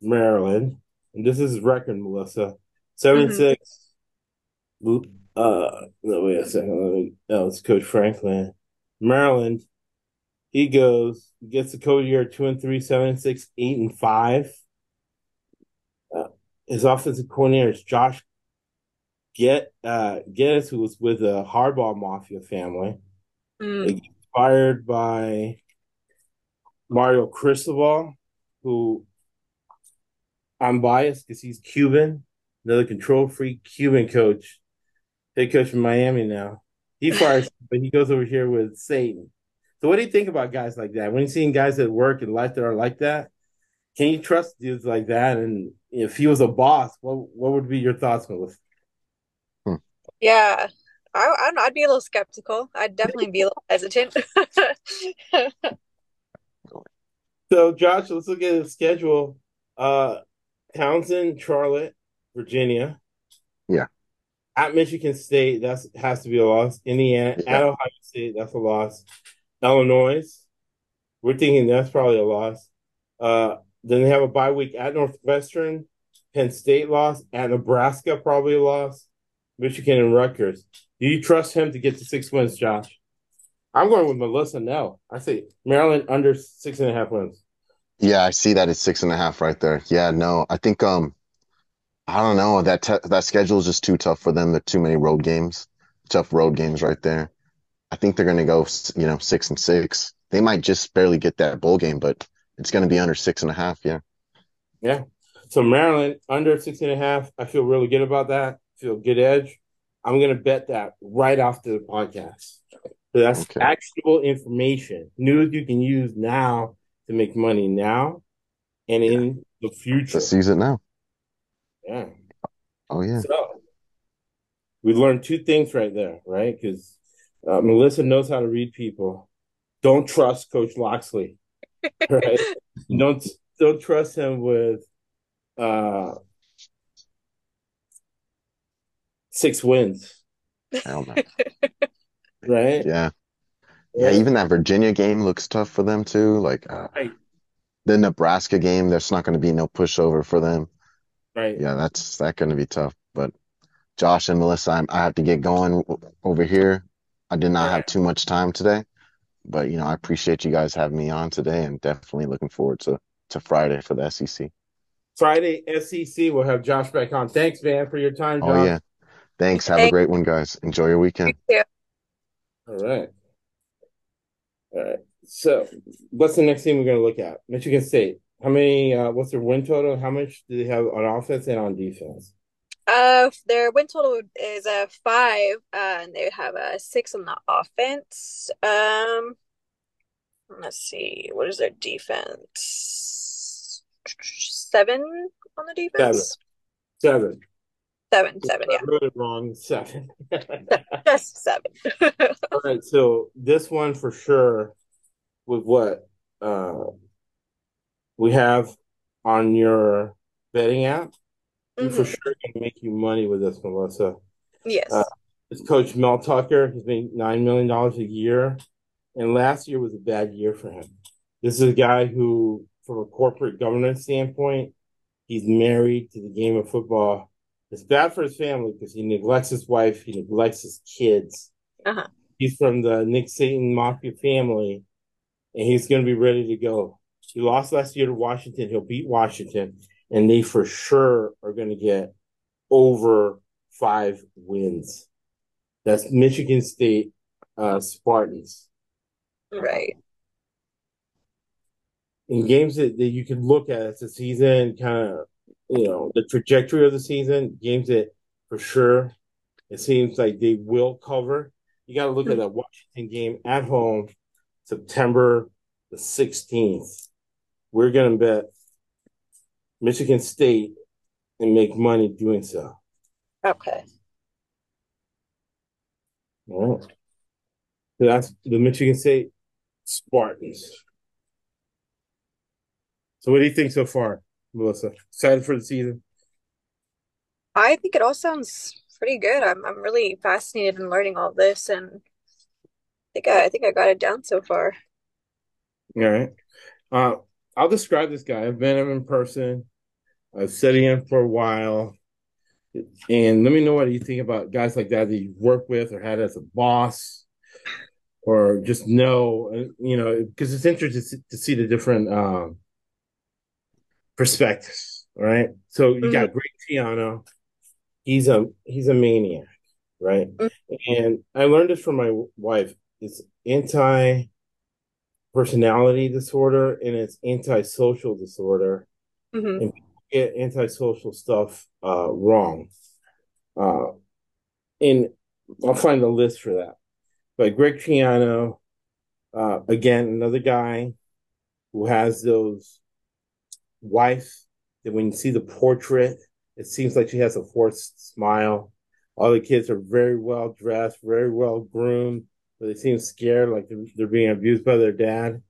Maryland. And this is record, Melissa. 7 mm-hmm. 6. Uh, no, wait a second. Oh, it's Coach Franklin. Maryland. He goes, gets the code year 2 and 3, 7 and 6, 8 and 5. Uh, his offensive coordinator is Josh get uh Guess who was with the Harbaugh Mafia family, mm. inspired by Mario Cristobal, who I'm biased because he's Cuban, another control freak Cuban coach, head coach from Miami now. He fires, but he goes over here with Satan. So, what do you think about guys like that? When you're seeing guys that work in life that are like that, can you trust dudes like that? And if he was a boss, what what would be your thoughts, Melissa? Yeah, I, I'd be a little skeptical. I'd definitely be a little hesitant. so, Josh, let's look at the schedule. Uh, Towson, Charlotte, Virginia. Yeah. At Michigan State, that has to be a loss. Indiana, yeah. at Ohio State, that's a loss. Illinois, we're thinking that's probably a loss. Uh, then they have a bye week at Northwestern, Penn State loss, at Nebraska, probably a loss. Michigan and Rutgers. Do you trust him to get to six wins, Josh? I'm going with Melissa now. I say Maryland under six and a half wins. Yeah, I see that it's six and a half right there. Yeah, no, I think um, I don't know that te- that schedule is just too tough for them. There too many road games, tough road games right there. I think they're going to go, you know, six and six. They might just barely get that bowl game, but it's going to be under six and a half. Yeah. Yeah. So Maryland under six and a half. I feel really good about that feel good edge. I'm going to bet that right after the podcast. So that's okay. actionable information, news you can use now to make money now and yeah. in the future. Let's use it now. Yeah. Oh yeah. So we learned two things right there, right? Because uh, Melissa knows how to read people. Don't trust Coach Locksley, right? don't don't trust him with uh, six wins. Hell no. right? Yeah. Yeah. yeah. even that Virginia game looks tough for them too. Like uh, right. the Nebraska game, there's not going to be no pushover for them. Right. Yeah, that's that going to be tough. But Josh and Melissa, I'm, i have to get going over here. I did not right. have too much time today, but you know I appreciate you guys having me on today, and definitely looking forward to to Friday for the SEC. Friday SEC, we'll have Josh back on. Thanks, man, for your time, Josh. Oh yeah. Thanks. Have a great one, guys. Enjoy your weekend. All right. All right. So, what's the next team we're going to look at? Michigan State. How many? Uh, what's their win total? How much do they have on offense and on defense? Uh, their win total is a five, uh, and they have a six on the offense. Um, let's see, what is their defense? Seven on the defense. Seven. Seven, seven, seven, yeah. I wrote it wrong. Seven. Just seven. All right, so this one for sure with what uh we have on your betting app, we for sure gonna make you money with this, Melissa. Yes. Uh, It's Coach Mel Tucker. He's made nine million dollars a year, and last year was a bad year for him. This is a guy who, from a corporate governance standpoint, he's married to the game of football. It's bad for his family because he neglects his wife, he neglects his kids. Uh-huh. He's from the Nick Satan Mafia family, and he's going to be ready to go. He lost last year to Washington. He'll beat Washington, and they for sure are going to get over five wins. That's Michigan State uh, Spartans. Right. in games that, that you can look at as a season, kind of, you know, the trajectory of the season, games that for sure it seems like they will cover. You got to look at that Washington game at home, September the 16th. We're going to bet Michigan State and make money doing so. Okay. All right. So that's the Michigan State Spartans. So, what do you think so far, Melissa? Excited for the season? I think it all sounds pretty good. I'm I'm really fascinated in learning all this, and I think I, I think I got it down so far. All right. Uh, I'll describe this guy. I've met him in person. I've studied him for a while. And let me know what you think about guys like that that you've worked with or had as a boss or just know, uh, you know, because it's interesting to see the different um, perspectives, right? So you got Greg Schiano. He's a he's a maniac, right? And I learned this from my wife. It's anti personality disorder and it's antisocial disorder. hmm And people get antisocial stuff uh, wrong. Uh, and I'll find a list for that. But Greg Schiano, uh, again, another guy who has those wife that when you see the portrait, it seems like she has a forced smile. All the kids are very well dressed, very well groomed, but they seem scared, like they're, they're being abused by their dad.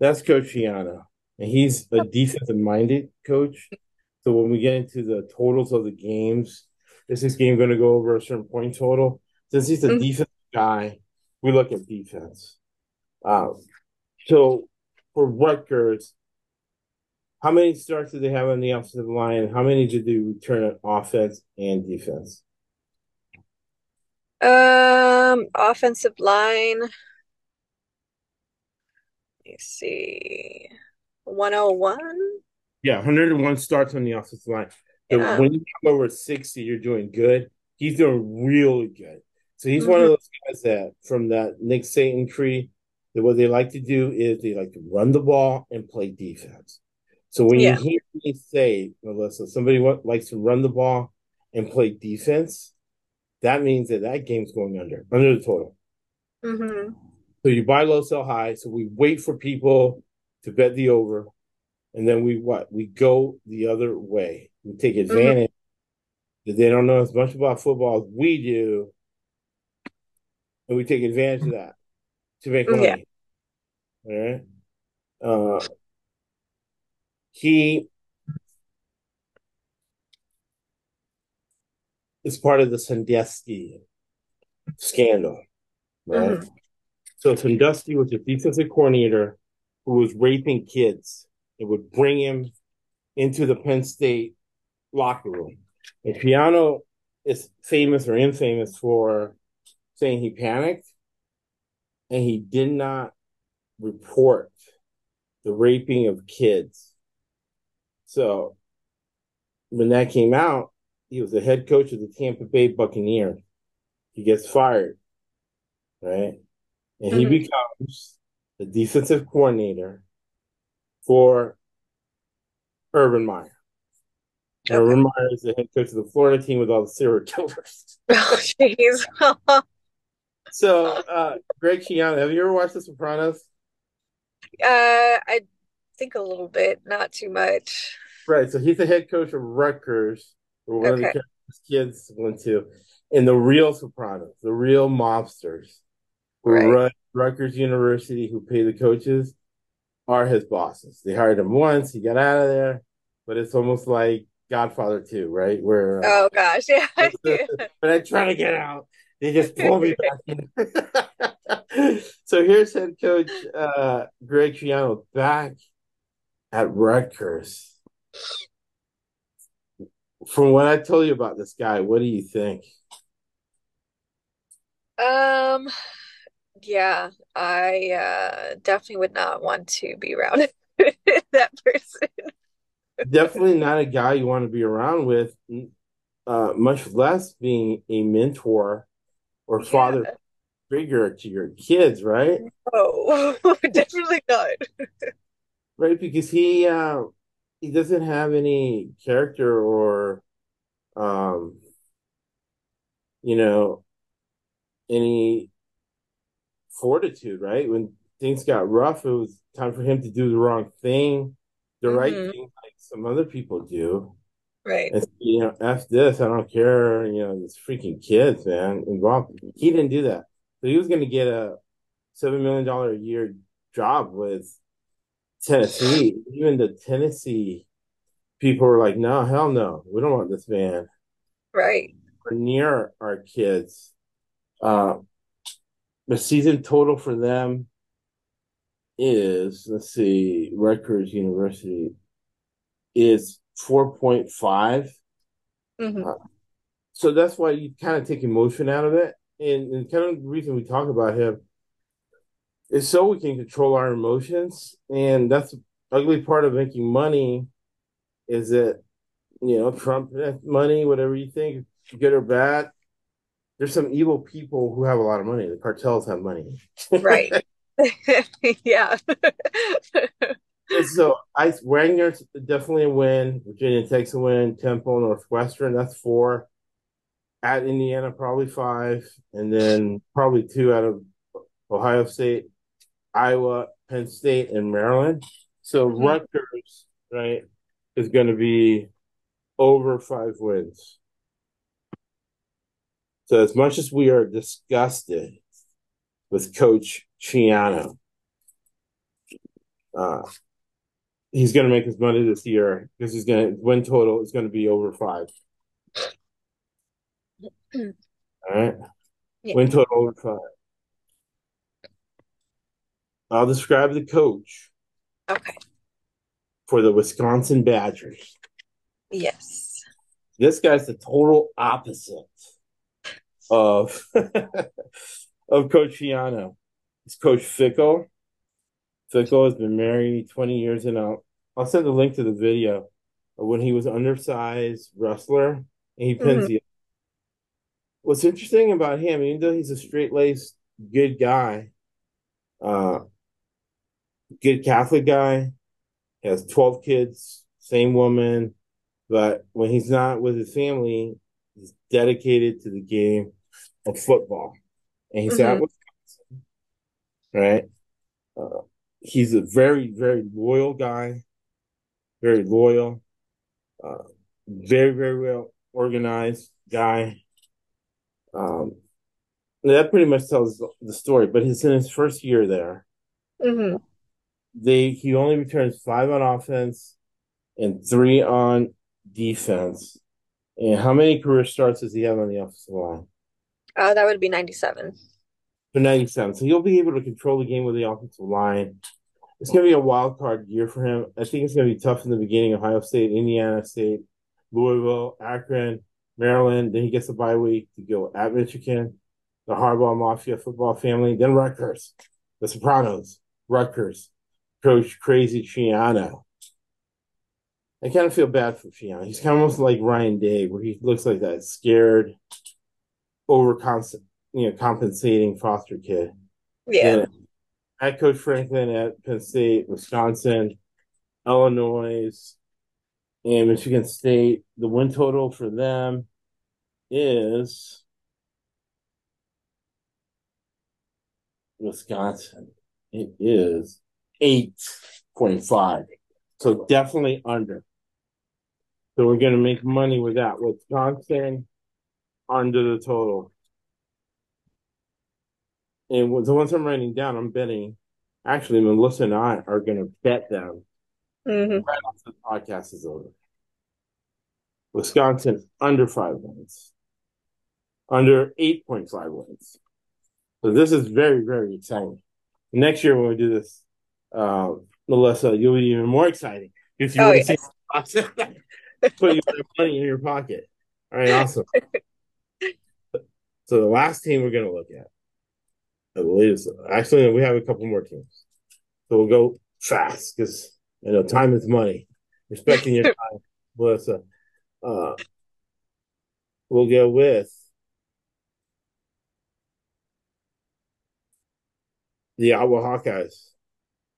That's Coach Schiano. And he's a defensive minded coach. So when we get into the totals of the games, is this game going to go over a certain point total? Since he's a Mhm. defensive guy, we look at defense. Um, so for Rutgers, how many starts did they have on the offensive line? How many did they return on offense and defense? Um, offensive line. Let me see. 101? Yeah, 101 starts on the offensive line. So Yeah. when you come over 60, you're doing good. He's doing really good. So he's one of Mhm. those guys that from that Nick Satan tree, that what they like to do is they like to run the ball and play defense. So when Yeah. you hear me say, Melissa, somebody likes to run the ball and play defense, that means that that game's going under, under the total. hmm So you buy low, sell high. So we wait for people to bet the over, and then we what? We go the other way. We take advantage that they don't know as much about football as we do, and we take advantage of that to make money. Yeah. All right. Uh, he is part of the Sandusky scandal, right? Mhm. So Sandusky was a defensive coordinator who was raping kids. It would bring him into the Penn State locker room. And Schiano is famous or infamous for saying he panicked and he did not report the raping of kids. So when that came out, he was the head coach of the Tampa Bay Buccaneers. He gets fired, right? And he Mhm. becomes the defensive coordinator for Urban Meyer. Okay. Urban Meyer is the head coach of the Florida team with all the serial killers. oh, jeez. so, uh, Greg Schiano, have you ever watched The Sopranos? Uh, I think a little bit, not too much. Right. So he's the head coach of Rutgers, or one okay. of the kids went to, and the real Sopranos, the real mobsters who right. run Rutgers University, who pay the coaches, are his bosses. They hired him once, he got out of there, but it's almost like Godfather 2, right? Where uh, oh gosh, yeah. but I try to get out. They just pull me back in. so here's head coach uh, Greg Schiano back at Rutgers. From what I told you about this guy, what do you think? Um, yeah, I uh, definitely would not want to be around that person. definitely not a guy you want to be around with, uh, much less being a mentor or yeah. father figure to your kids, right? Oh, definitely not. right, because he uh, he doesn't have any character or um you know any fortitude, right? When things got rough, it was time for him to do the wrong thing, the mm-hmm. right thing, like some other people do. Right. And you know, F this, I don't care, you know, these freaking kids, man, involved. He didn't do that. So he was gonna get a seven million dollar a year job with Tennessee. Even the Tennessee people were like, No, hell no, we don't want this man. Right. We're near our kids. Uh, the season total for them is let's see, Rutgers University is four point five. Mm-hmm. Uh, so that's why you kind of take emotion out of it, and, and kind of the reason we talk about him is so we can control our emotions, and that's the ugly part of making money. Is that you know Trump eh, money, whatever you think, good or bad, there's some evil people who have a lot of money. The cartels have money. right. yeah. so I Wagner's definitely a win. Virginia takes a win. Temple, Northwestern, that's four. At Indiana, probably five, and then probably two out of Ohio State, Iowa, Penn State, and Maryland. So mm-hmm. Rutgers, right, is going to be over five wins. So as much as we are disgusted with Coach Schiano, uh, he's going to make his money this year because he's going to win total is going to be over five. All right, yeah. win total over five. I'll describe the coach. Okay. For the Wisconsin Badgers. Yes. This guy's the total opposite of of Coach Schiano. It's Coach Fickell. Fickell has been married 20 years and I'll, I'll send the link to the video of when he was undersized wrestler and he pins mm-hmm. the What's interesting about him, even though he's a straight laced good guy, uh good Catholic guy, has 12 kids, same woman, but when he's not with his family, he's dedicated to the game of football, and he's mm-hmm. at Wisconsin, right? Uh, he's a very, very loyal guy, very loyal, uh, very, very well organized guy. Um, that pretty much tells the story. But he's in his first year there. Mm-hmm. They he only returns five on offense and three on defense. And how many career starts does he have on the offensive line? Uh, that would be 97. For 97. So he'll be able to control the game with the offensive line. It's going to be a wild card year for him. I think it's going to be tough in the beginning. Ohio State, Indiana State, Louisville, Akron, Maryland. Then he gets a bye week to go at Michigan, the Harbaugh Mafia football family. Then Rutgers, the Sopranos, Rutgers, Coach Crazy Schiano. I kind of feel bad for Schiano. He's kind of almost like Ryan Day, where he looks like that scared, over you know compensating foster kid. Yeah. And at Coach Franklin at Penn State, Wisconsin, Illinois, And Michigan State, the win total for them is Wisconsin. It is 8.5. So definitely under. So we're going to make money with that. Wisconsin under the total. And the ones I'm writing down, I'm betting. Actually, Melissa and I are going to bet them hmm right after the podcast is over. Wisconsin under five wins, under 8.5 wins. So this is very, very exciting. Next year when we do this, uh, Melissa, you'll be even more exciting if you Oh, want to yes. see put your money in your pocket. All right, awesome. So the last team we're going to look at, I believe, is actually we have a couple more teams, so we'll go fast because you know time is money. Respecting your time, Melissa. Uh, we'll go with the Iowa Hawkeyes.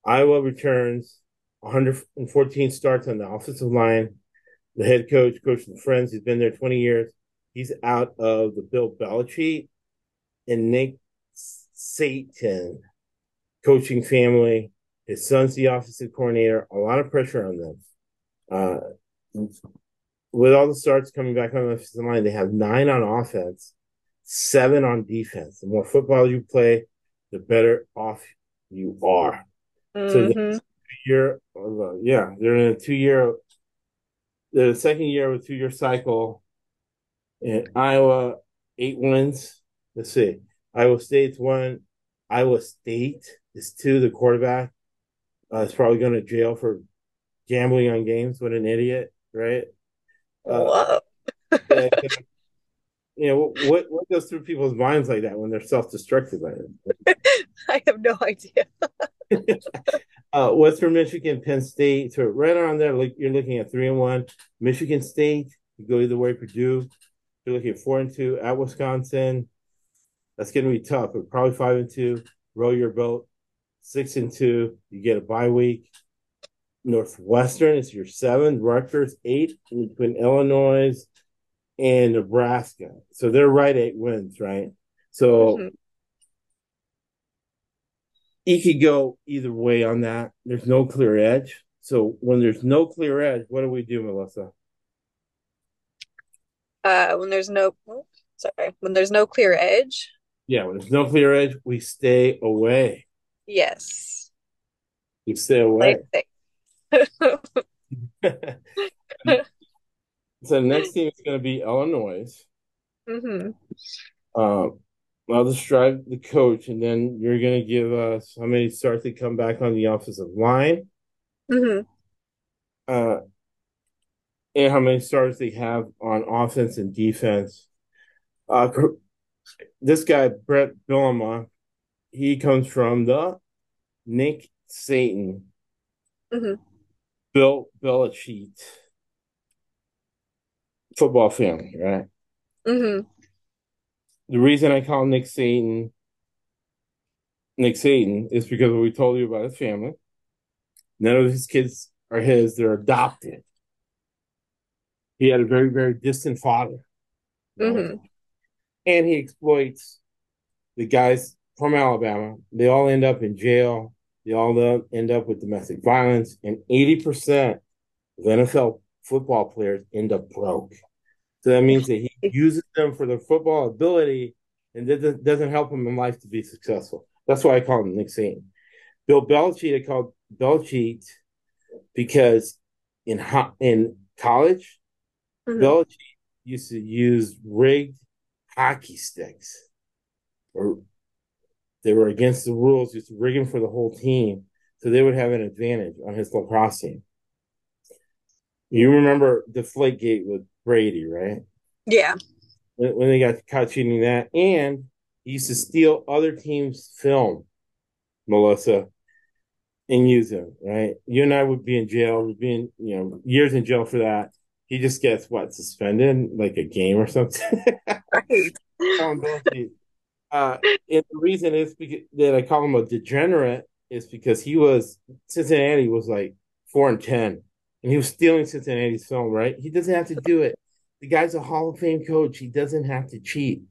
Iowa returns 114 starts on the offensive line. The head coach, coach of the Friends, he's been there 20 years. He's out of the Bill Belichick and Nick Satan coaching family. His son's the offensive coordinator. A lot of pressure on them. Uh, with all the starts coming back on the offensive line, they have nine on offense, seven on defense. The more football you play, the better off you are. So the year, uh, yeah, they're in a two year, the second year of a two year cycle. In Iowa, eight wins. Let's see. Iowa State's one. Iowa State is two. The quarterback uh, is probably going to jail for gambling on games. What an idiot, right? Uh, Whoa. you know what what goes through people's minds like that when they're self destructive like that? I have no idea. uh, Western Michigan, Penn State. So right around there, like you're looking at three and one. Michigan State, you go either way. Purdue, you're looking at four and two. At Wisconsin, that's going to be tough, but probably five and two. Row your boat. Six and two, you get a bye week. Northwestern is your seven. Rutgers eight between Illinois and Nebraska. So they're right eight wins, right? So Mhm. You could go either way on that. There's no clear edge. So when there's no clear edge, what do we do, Melissa? Uh, when there's no, sorry, when there's no clear edge, Yeah, when there's no clear edge, we stay away. yes, We stay away. so the next team is going to be Illinois. hmm Um, I'll describe the coach, and then you're going to give us how many starts they come back on the offensive line, hmm uh, and how many starts they have on offense and defense. Uh, this guy, Bret Bielema, he comes from the Nick Satan, hmm Bill Belichick football family, right? hmm The reason I call Nick Satan Nick Satan is because we told you about his family. None of his kids are his, they're adopted. He had a very, very distant father. hmm And he exploits the guys from Alabama. They all end up in jail. They all end up with domestic violence. And 80% of NFL football players end up broke. So that means that he uses them for their football ability and doesn't, doesn't help them in life to be successful. That's why I call him Nick Saban. Bill Belichick, I called Belichick because in ho- in college, hmm Belichick used to use rigged hockey sticks, or they were against the rules, just rigging for the whole team, so they would have an advantage on his lacrosse team. You remember the Gate with Brady, right? Yeah. When, when they got caught cheating that, and he used to steal other teams' film, Melissa, and use them, right? You and I would be in jail, would be in, you know, years in jail for that. He just gets what suspended, like a game or something. Right. Accountability. uh, and the reason is because, that I call him a degenerate is because he was Cincinnati was like four and ten and he was stealing Cincinnati's film, right? He doesn't have to do it. The guy's a Hall of Fame coach. He doesn't have to cheat.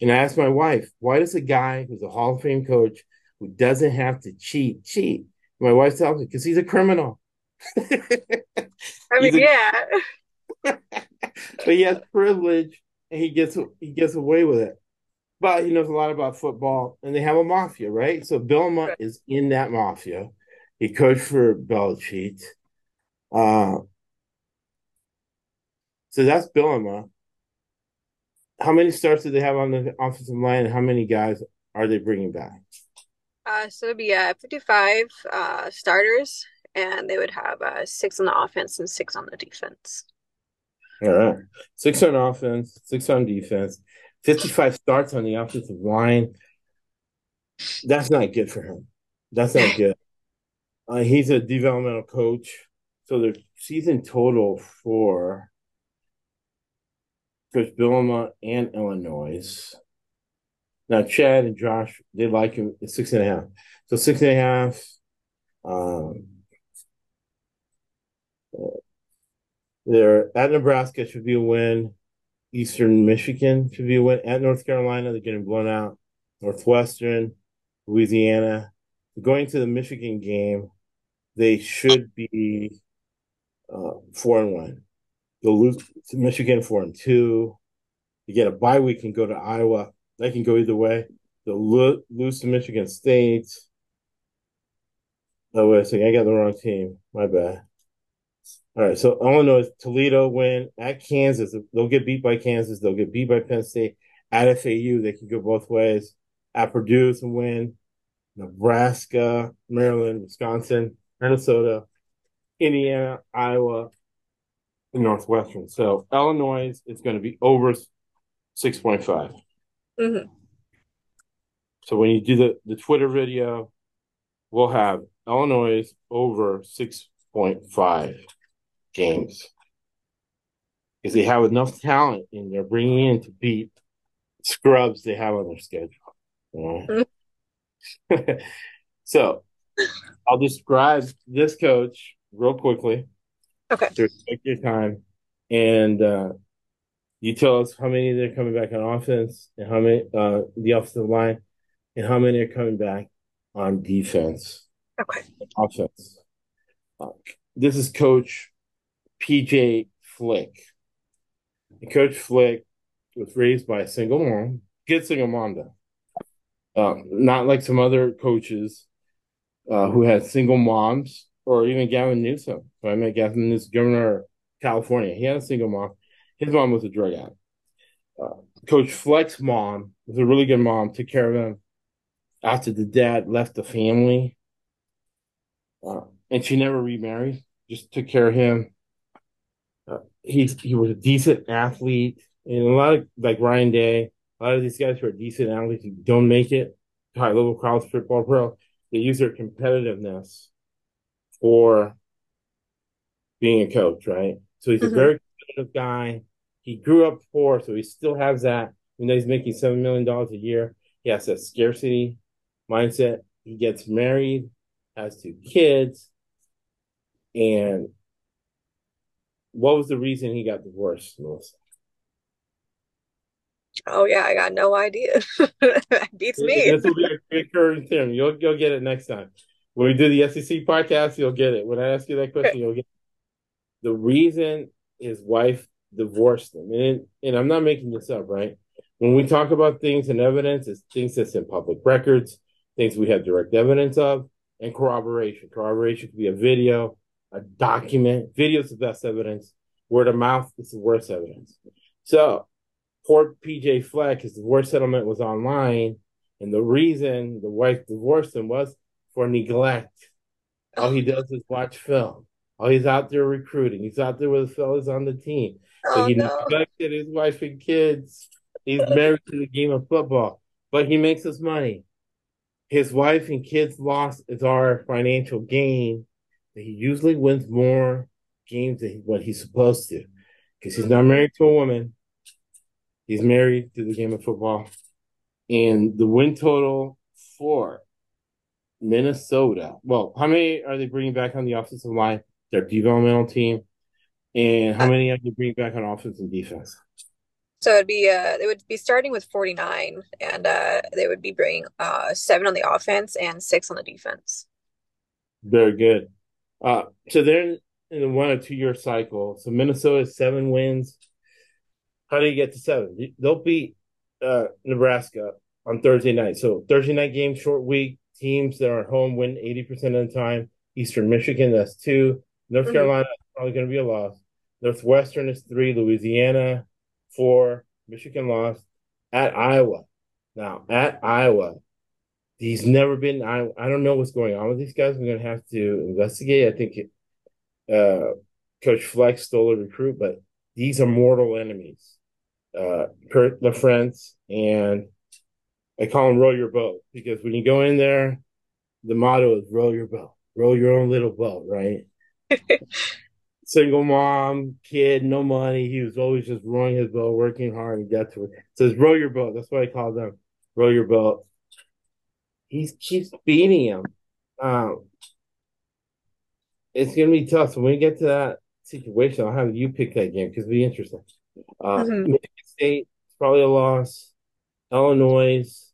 And I asked my wife, why does a guy who's a Hall of Fame coach who doesn't have to cheat cheat? My wife tells me because he's a criminal. I mean, a, yeah. but he has privilege and he gets he gets away with it. But he knows a lot about football, and they have a mafia, right? So Bielema is in that mafia. He coached for Belichick. Uh, so that's Bielema. How many starts do they have on the offensive line, and how many guys are they bringing back? Uh, so it'd be uh, 55 uh, starters, and they would have uh, six on the offense and six on the defense. All right. Six on offense, six on defense, 55 starts on the offensive line. That's not good for him. That's not good. Uh, he's a developmental coach. So the season total for Bielema and Illinois. Now Chad and Josh, they like him at six and a half. So six and a half. Um, they're at Nebraska should be a win. Eastern Michigan should be a win. At North Carolina, they're getting blown out. Northwestern, Louisiana. Going to the Michigan game, they should be uh, four and one. They'll lose to Michigan four and two. You get a bye week and go to Iowa. That can go either way. They'll lo- lose to Michigan State. Oh wait a second, I got the wrong team. My bad. All right, so Illinois, Toledo win at Kansas. They'll get beat by Kansas. They'll get beat by Penn State. At FAU, they can go both ways. At Purdue, some win. Nebraska, Maryland, Wisconsin, Minnesota, Indiana, Iowa, Northwestern. So Illinois is going to be over 6.5. Mm-hmm. So when you do the, the Twitter video, we'll have Illinois over 6.5 games because they have enough talent and they're bringing in to beat scrubs they have on their schedule. You know? so I'll describe this coach real quickly. Okay. Take your time, and uh, you tell us how many they're coming back on offense, and how many uh, the offensive line, and how many are coming back on defense. Okay. Offense. Uh, this is Coach PJ Fleck. And Coach Fleck was raised by a single mom, good single mom though. Uh, not like some other coaches uh, who had single moms, or even Gavin Newsom. So I met Gavin Newsom, governor of California. He had a single mom. His mom was a drug addict. Uh, Coach Fleck's mom was a really good mom, took care of him after the dad left the family. Uh, and she never remarried, just took care of him. Uh, he he was a decent athlete, and a lot of like Ryan Day, a lot of these guys who are decent athletes who don't make it high level college football pro, they use their competitiveness for being a coach, right? So he's mm-hmm. a very competitive guy. He grew up poor, so he still has that. Even though he's making seven million dollars a year, he has that scarcity mindset. He gets married, has two kids, and what was the reason he got divorced, Melissa? Oh yeah, I got no idea. Beats me. This will be a recurring thing. You'll you'll get it next time. When we do the SEC podcast, you'll get it. When I ask you that question, you'll get it. the reason his wife divorced him. And and I'm not making this up, right? When we talk about things and evidence, it's things that's in public records, things we have direct evidence of, and corroboration. Corroboration could be a video, a document. Video is the best evidence. Word of mouth is the worst evidence. So, poor PJ Fleck, his divorce settlement was online, and the reason the wife divorced him was for neglect. All he does is watch film. All he's out there recruiting. He's out there with the fellas on the team. So oh, he no. neglected his wife and kids. He's married to the game of football, but he makes his money. His wife and kids' loss is our financial gain he usually wins more games than what he's supposed to because he's not married to a woman. He's married to the game of football. And the win total for Minnesota. Well, how many are they bringing back on the offensive line? their developmental team, and how many have you bring back on offense and defense? So it'd be uh they would be starting with 49 and uh they would be bringing uh seven on the offense and six on the defense. Very good. Uh, so they're in a one or two year cycle. So Minnesota seven wins. How do you get to seven? They'll beat uh, Nebraska on Thursday night. So Thursday night game, short week. Teams that are home win 80% of the time. Eastern Michigan, that's two. North mm-hmm. Carolina is probably going to be a loss. Northwestern is three. Louisiana, four. Michigan lost. At Iowa. Now, at Iowa, he's never been. I I don't know what's going on with these guys. We're going to have to investigate. I think uh, Coach Flex stole a recruit, but these are mortal enemies. Uh, Kirk Ferentz and I call him row your boat because when you go in there, the motto is row your boat, row your own little boat, right? Single mom, kid, no money. He was always just rowing his boat, working hard and get to it. Says row your boat. That's why I call them row your boat. He keeps beating him. Um, it's gonna be tough. So when we get to that situation, I'll have you pick that game because it'll be interesting. Uh, mm-hmm. Michigan State probably a loss. Illinois,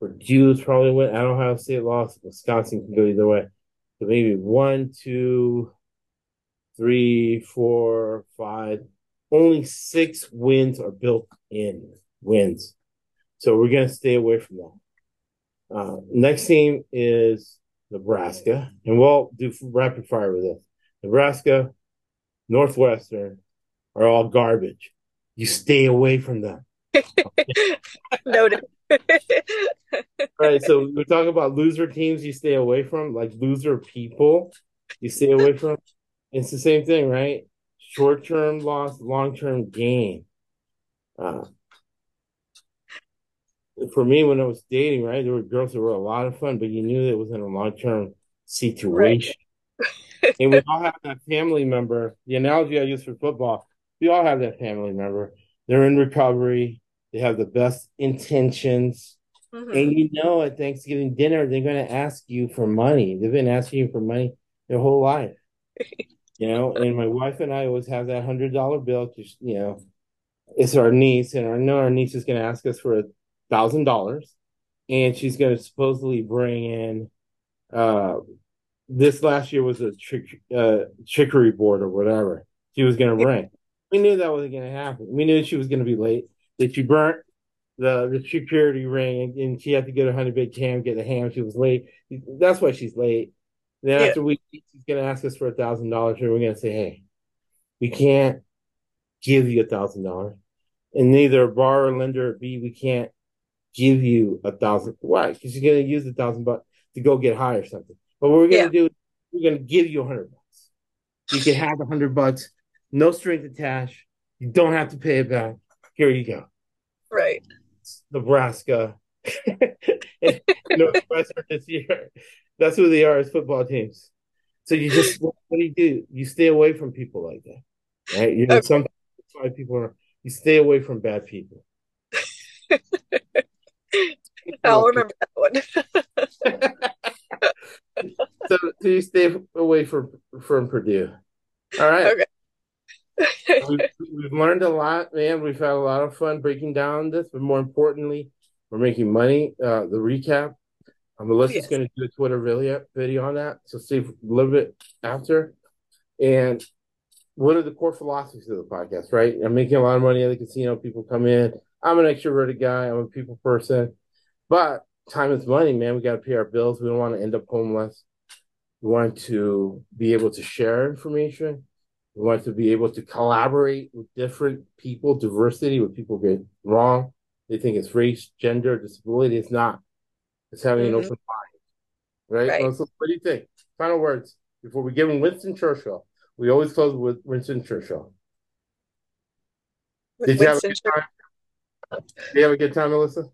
Purdue's probably win. Ohio State lost. Wisconsin can go either way. So maybe one, two, three, four, five. Only six wins are built in wins. So we're gonna stay away from that. Uh, next team is Nebraska, and we'll do rapid fire with this. Nebraska, Northwestern are all garbage. You stay away from them. Noted. Right. So we're talking about loser teams you stay away from, like loser people you stay away from. It's the same thing, right? Short term loss, long term gain. Uh, for me, when I was dating, right, there were girls that were a lot of fun, but you knew it was in a long term situation. Right. and we all have that family member. The analogy I use for football, we all have that family member. They're in recovery. They have the best intentions. Mm-hmm. And you know, at Thanksgiving dinner, they're going to ask you for money. They've been asking you for money their whole life. you know, and my wife and I always have that hundred dollar bill. Cause, you know, it's our niece, and I know our niece is going to ask us for a thousand dollars, and she's going to supposedly bring in. Uh, this last year was a trick, uh, charcuterie board or whatever she was going to bring. We knew that wasn't going to happen. We knew she was going to be late. That she burnt the the security ring, and she had to go to Honey Baked Ham get the ham. She was late. That's why she's late. Then yeah. after we, she's going to ask us for a thousand dollars, and we're going to say, "Hey, we can't give you a thousand dollars." And neither a borrower, lender, or B, we can't give you a thousand. Why? Because you're going to use a thousand bucks to go get high or something. But what we're going to yeah. do, we're going to give you a hundred bucks. You can have a hundred bucks, no strings attached. You don't have to pay it back. Here you go. Right. Nebraska, Northwestern this year. That's who they are as football teams. So you just what do you do? You stay away from people like that, right? You know, okay. some people are. You stay away from bad people. I'll remember that one. so, so you stay away from from Purdue. All right. Okay. We've, we've, learned a lot, man. We've had a lot of fun breaking down this, but more importantly, we're making money. Uh, the recap. Um, Melissa's yes. going to do a Twitter video, video on that, so see a little bit after. And what are the core philosophies of the podcast, right? I'm making a lot of money at the casino. People come in. I'm an extroverted guy. I'm a people person. But time is money, man. We got to pay our bills. We don't want to end up homeless. We want to be able to share information. We want to be able to collaborate with different people, diversity, what people get wrong. They think it's race, gender, disability. It's not. It's having mm-hmm. an open mind. Right? right. So what do you think? Final words before we give them Winston Churchill. We always close with Winston Churchill. Did you have a good time? Did you have a good time, Melissa?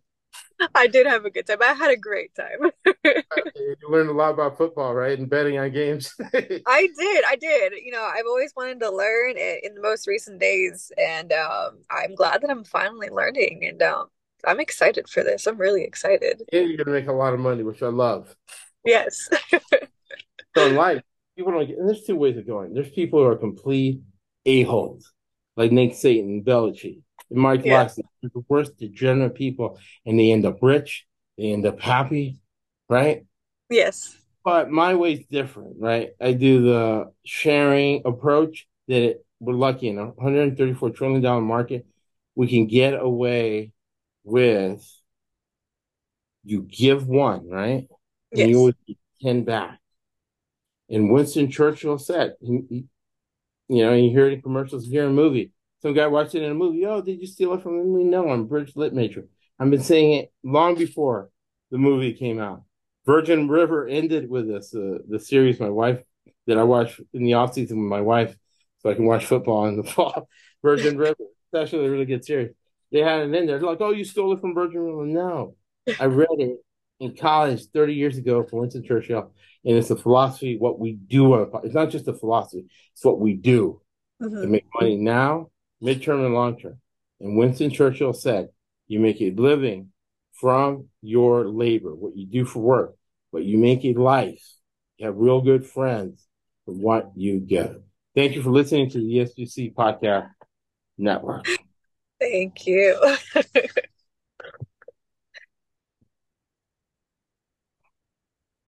I did have a good time. I had a great time. you learned a lot about football, right? And betting on games. I did. I did. You know, I've always wanted to learn in the most recent days, and um, I'm glad that I'm finally learning. And um, I'm excited for this. I'm really excited. And you're gonna make a lot of money, which I love. Yes. so in life, people don't get, and there's two ways of going. There's people who are complete a-holes, like Nick Saban, Belichick Mike Yeah. They're the worst degenerate people, and they end up rich, they end up happy, right? Yes. But my way's different, right? I do the sharing approach that it, we're lucky in a $134 trillion market, we can get away with you give one, right? And you always get 10 back. And Winston Churchill said, he, he- you know, you hear it in commercials, you hear a movie. Some guy watched it in a movie. Oh, did you steal it from me? No, I'm Bridge Lit Major. I've been saying it long before the movie came out. Virgin River ended with this, uh, the series my wife that I watch in the off season with my wife, so I can watch football in the fall. Virgin River, it's actually a really good series. They had it in there. They're like, oh, you stole it from Virgin River. No, I read it in college 30 years ago from Winston Churchill, and it's a philosophy. What we do, on it's not just a philosophy; it's what we do to Mhm. make money now, midterm, and long term. And Winston Churchill said, "You make a living from your labor, what you do for work, but you make a life. You have real good friends from what you get." Thank you for listening to the SBC Podcast Network. Thank you.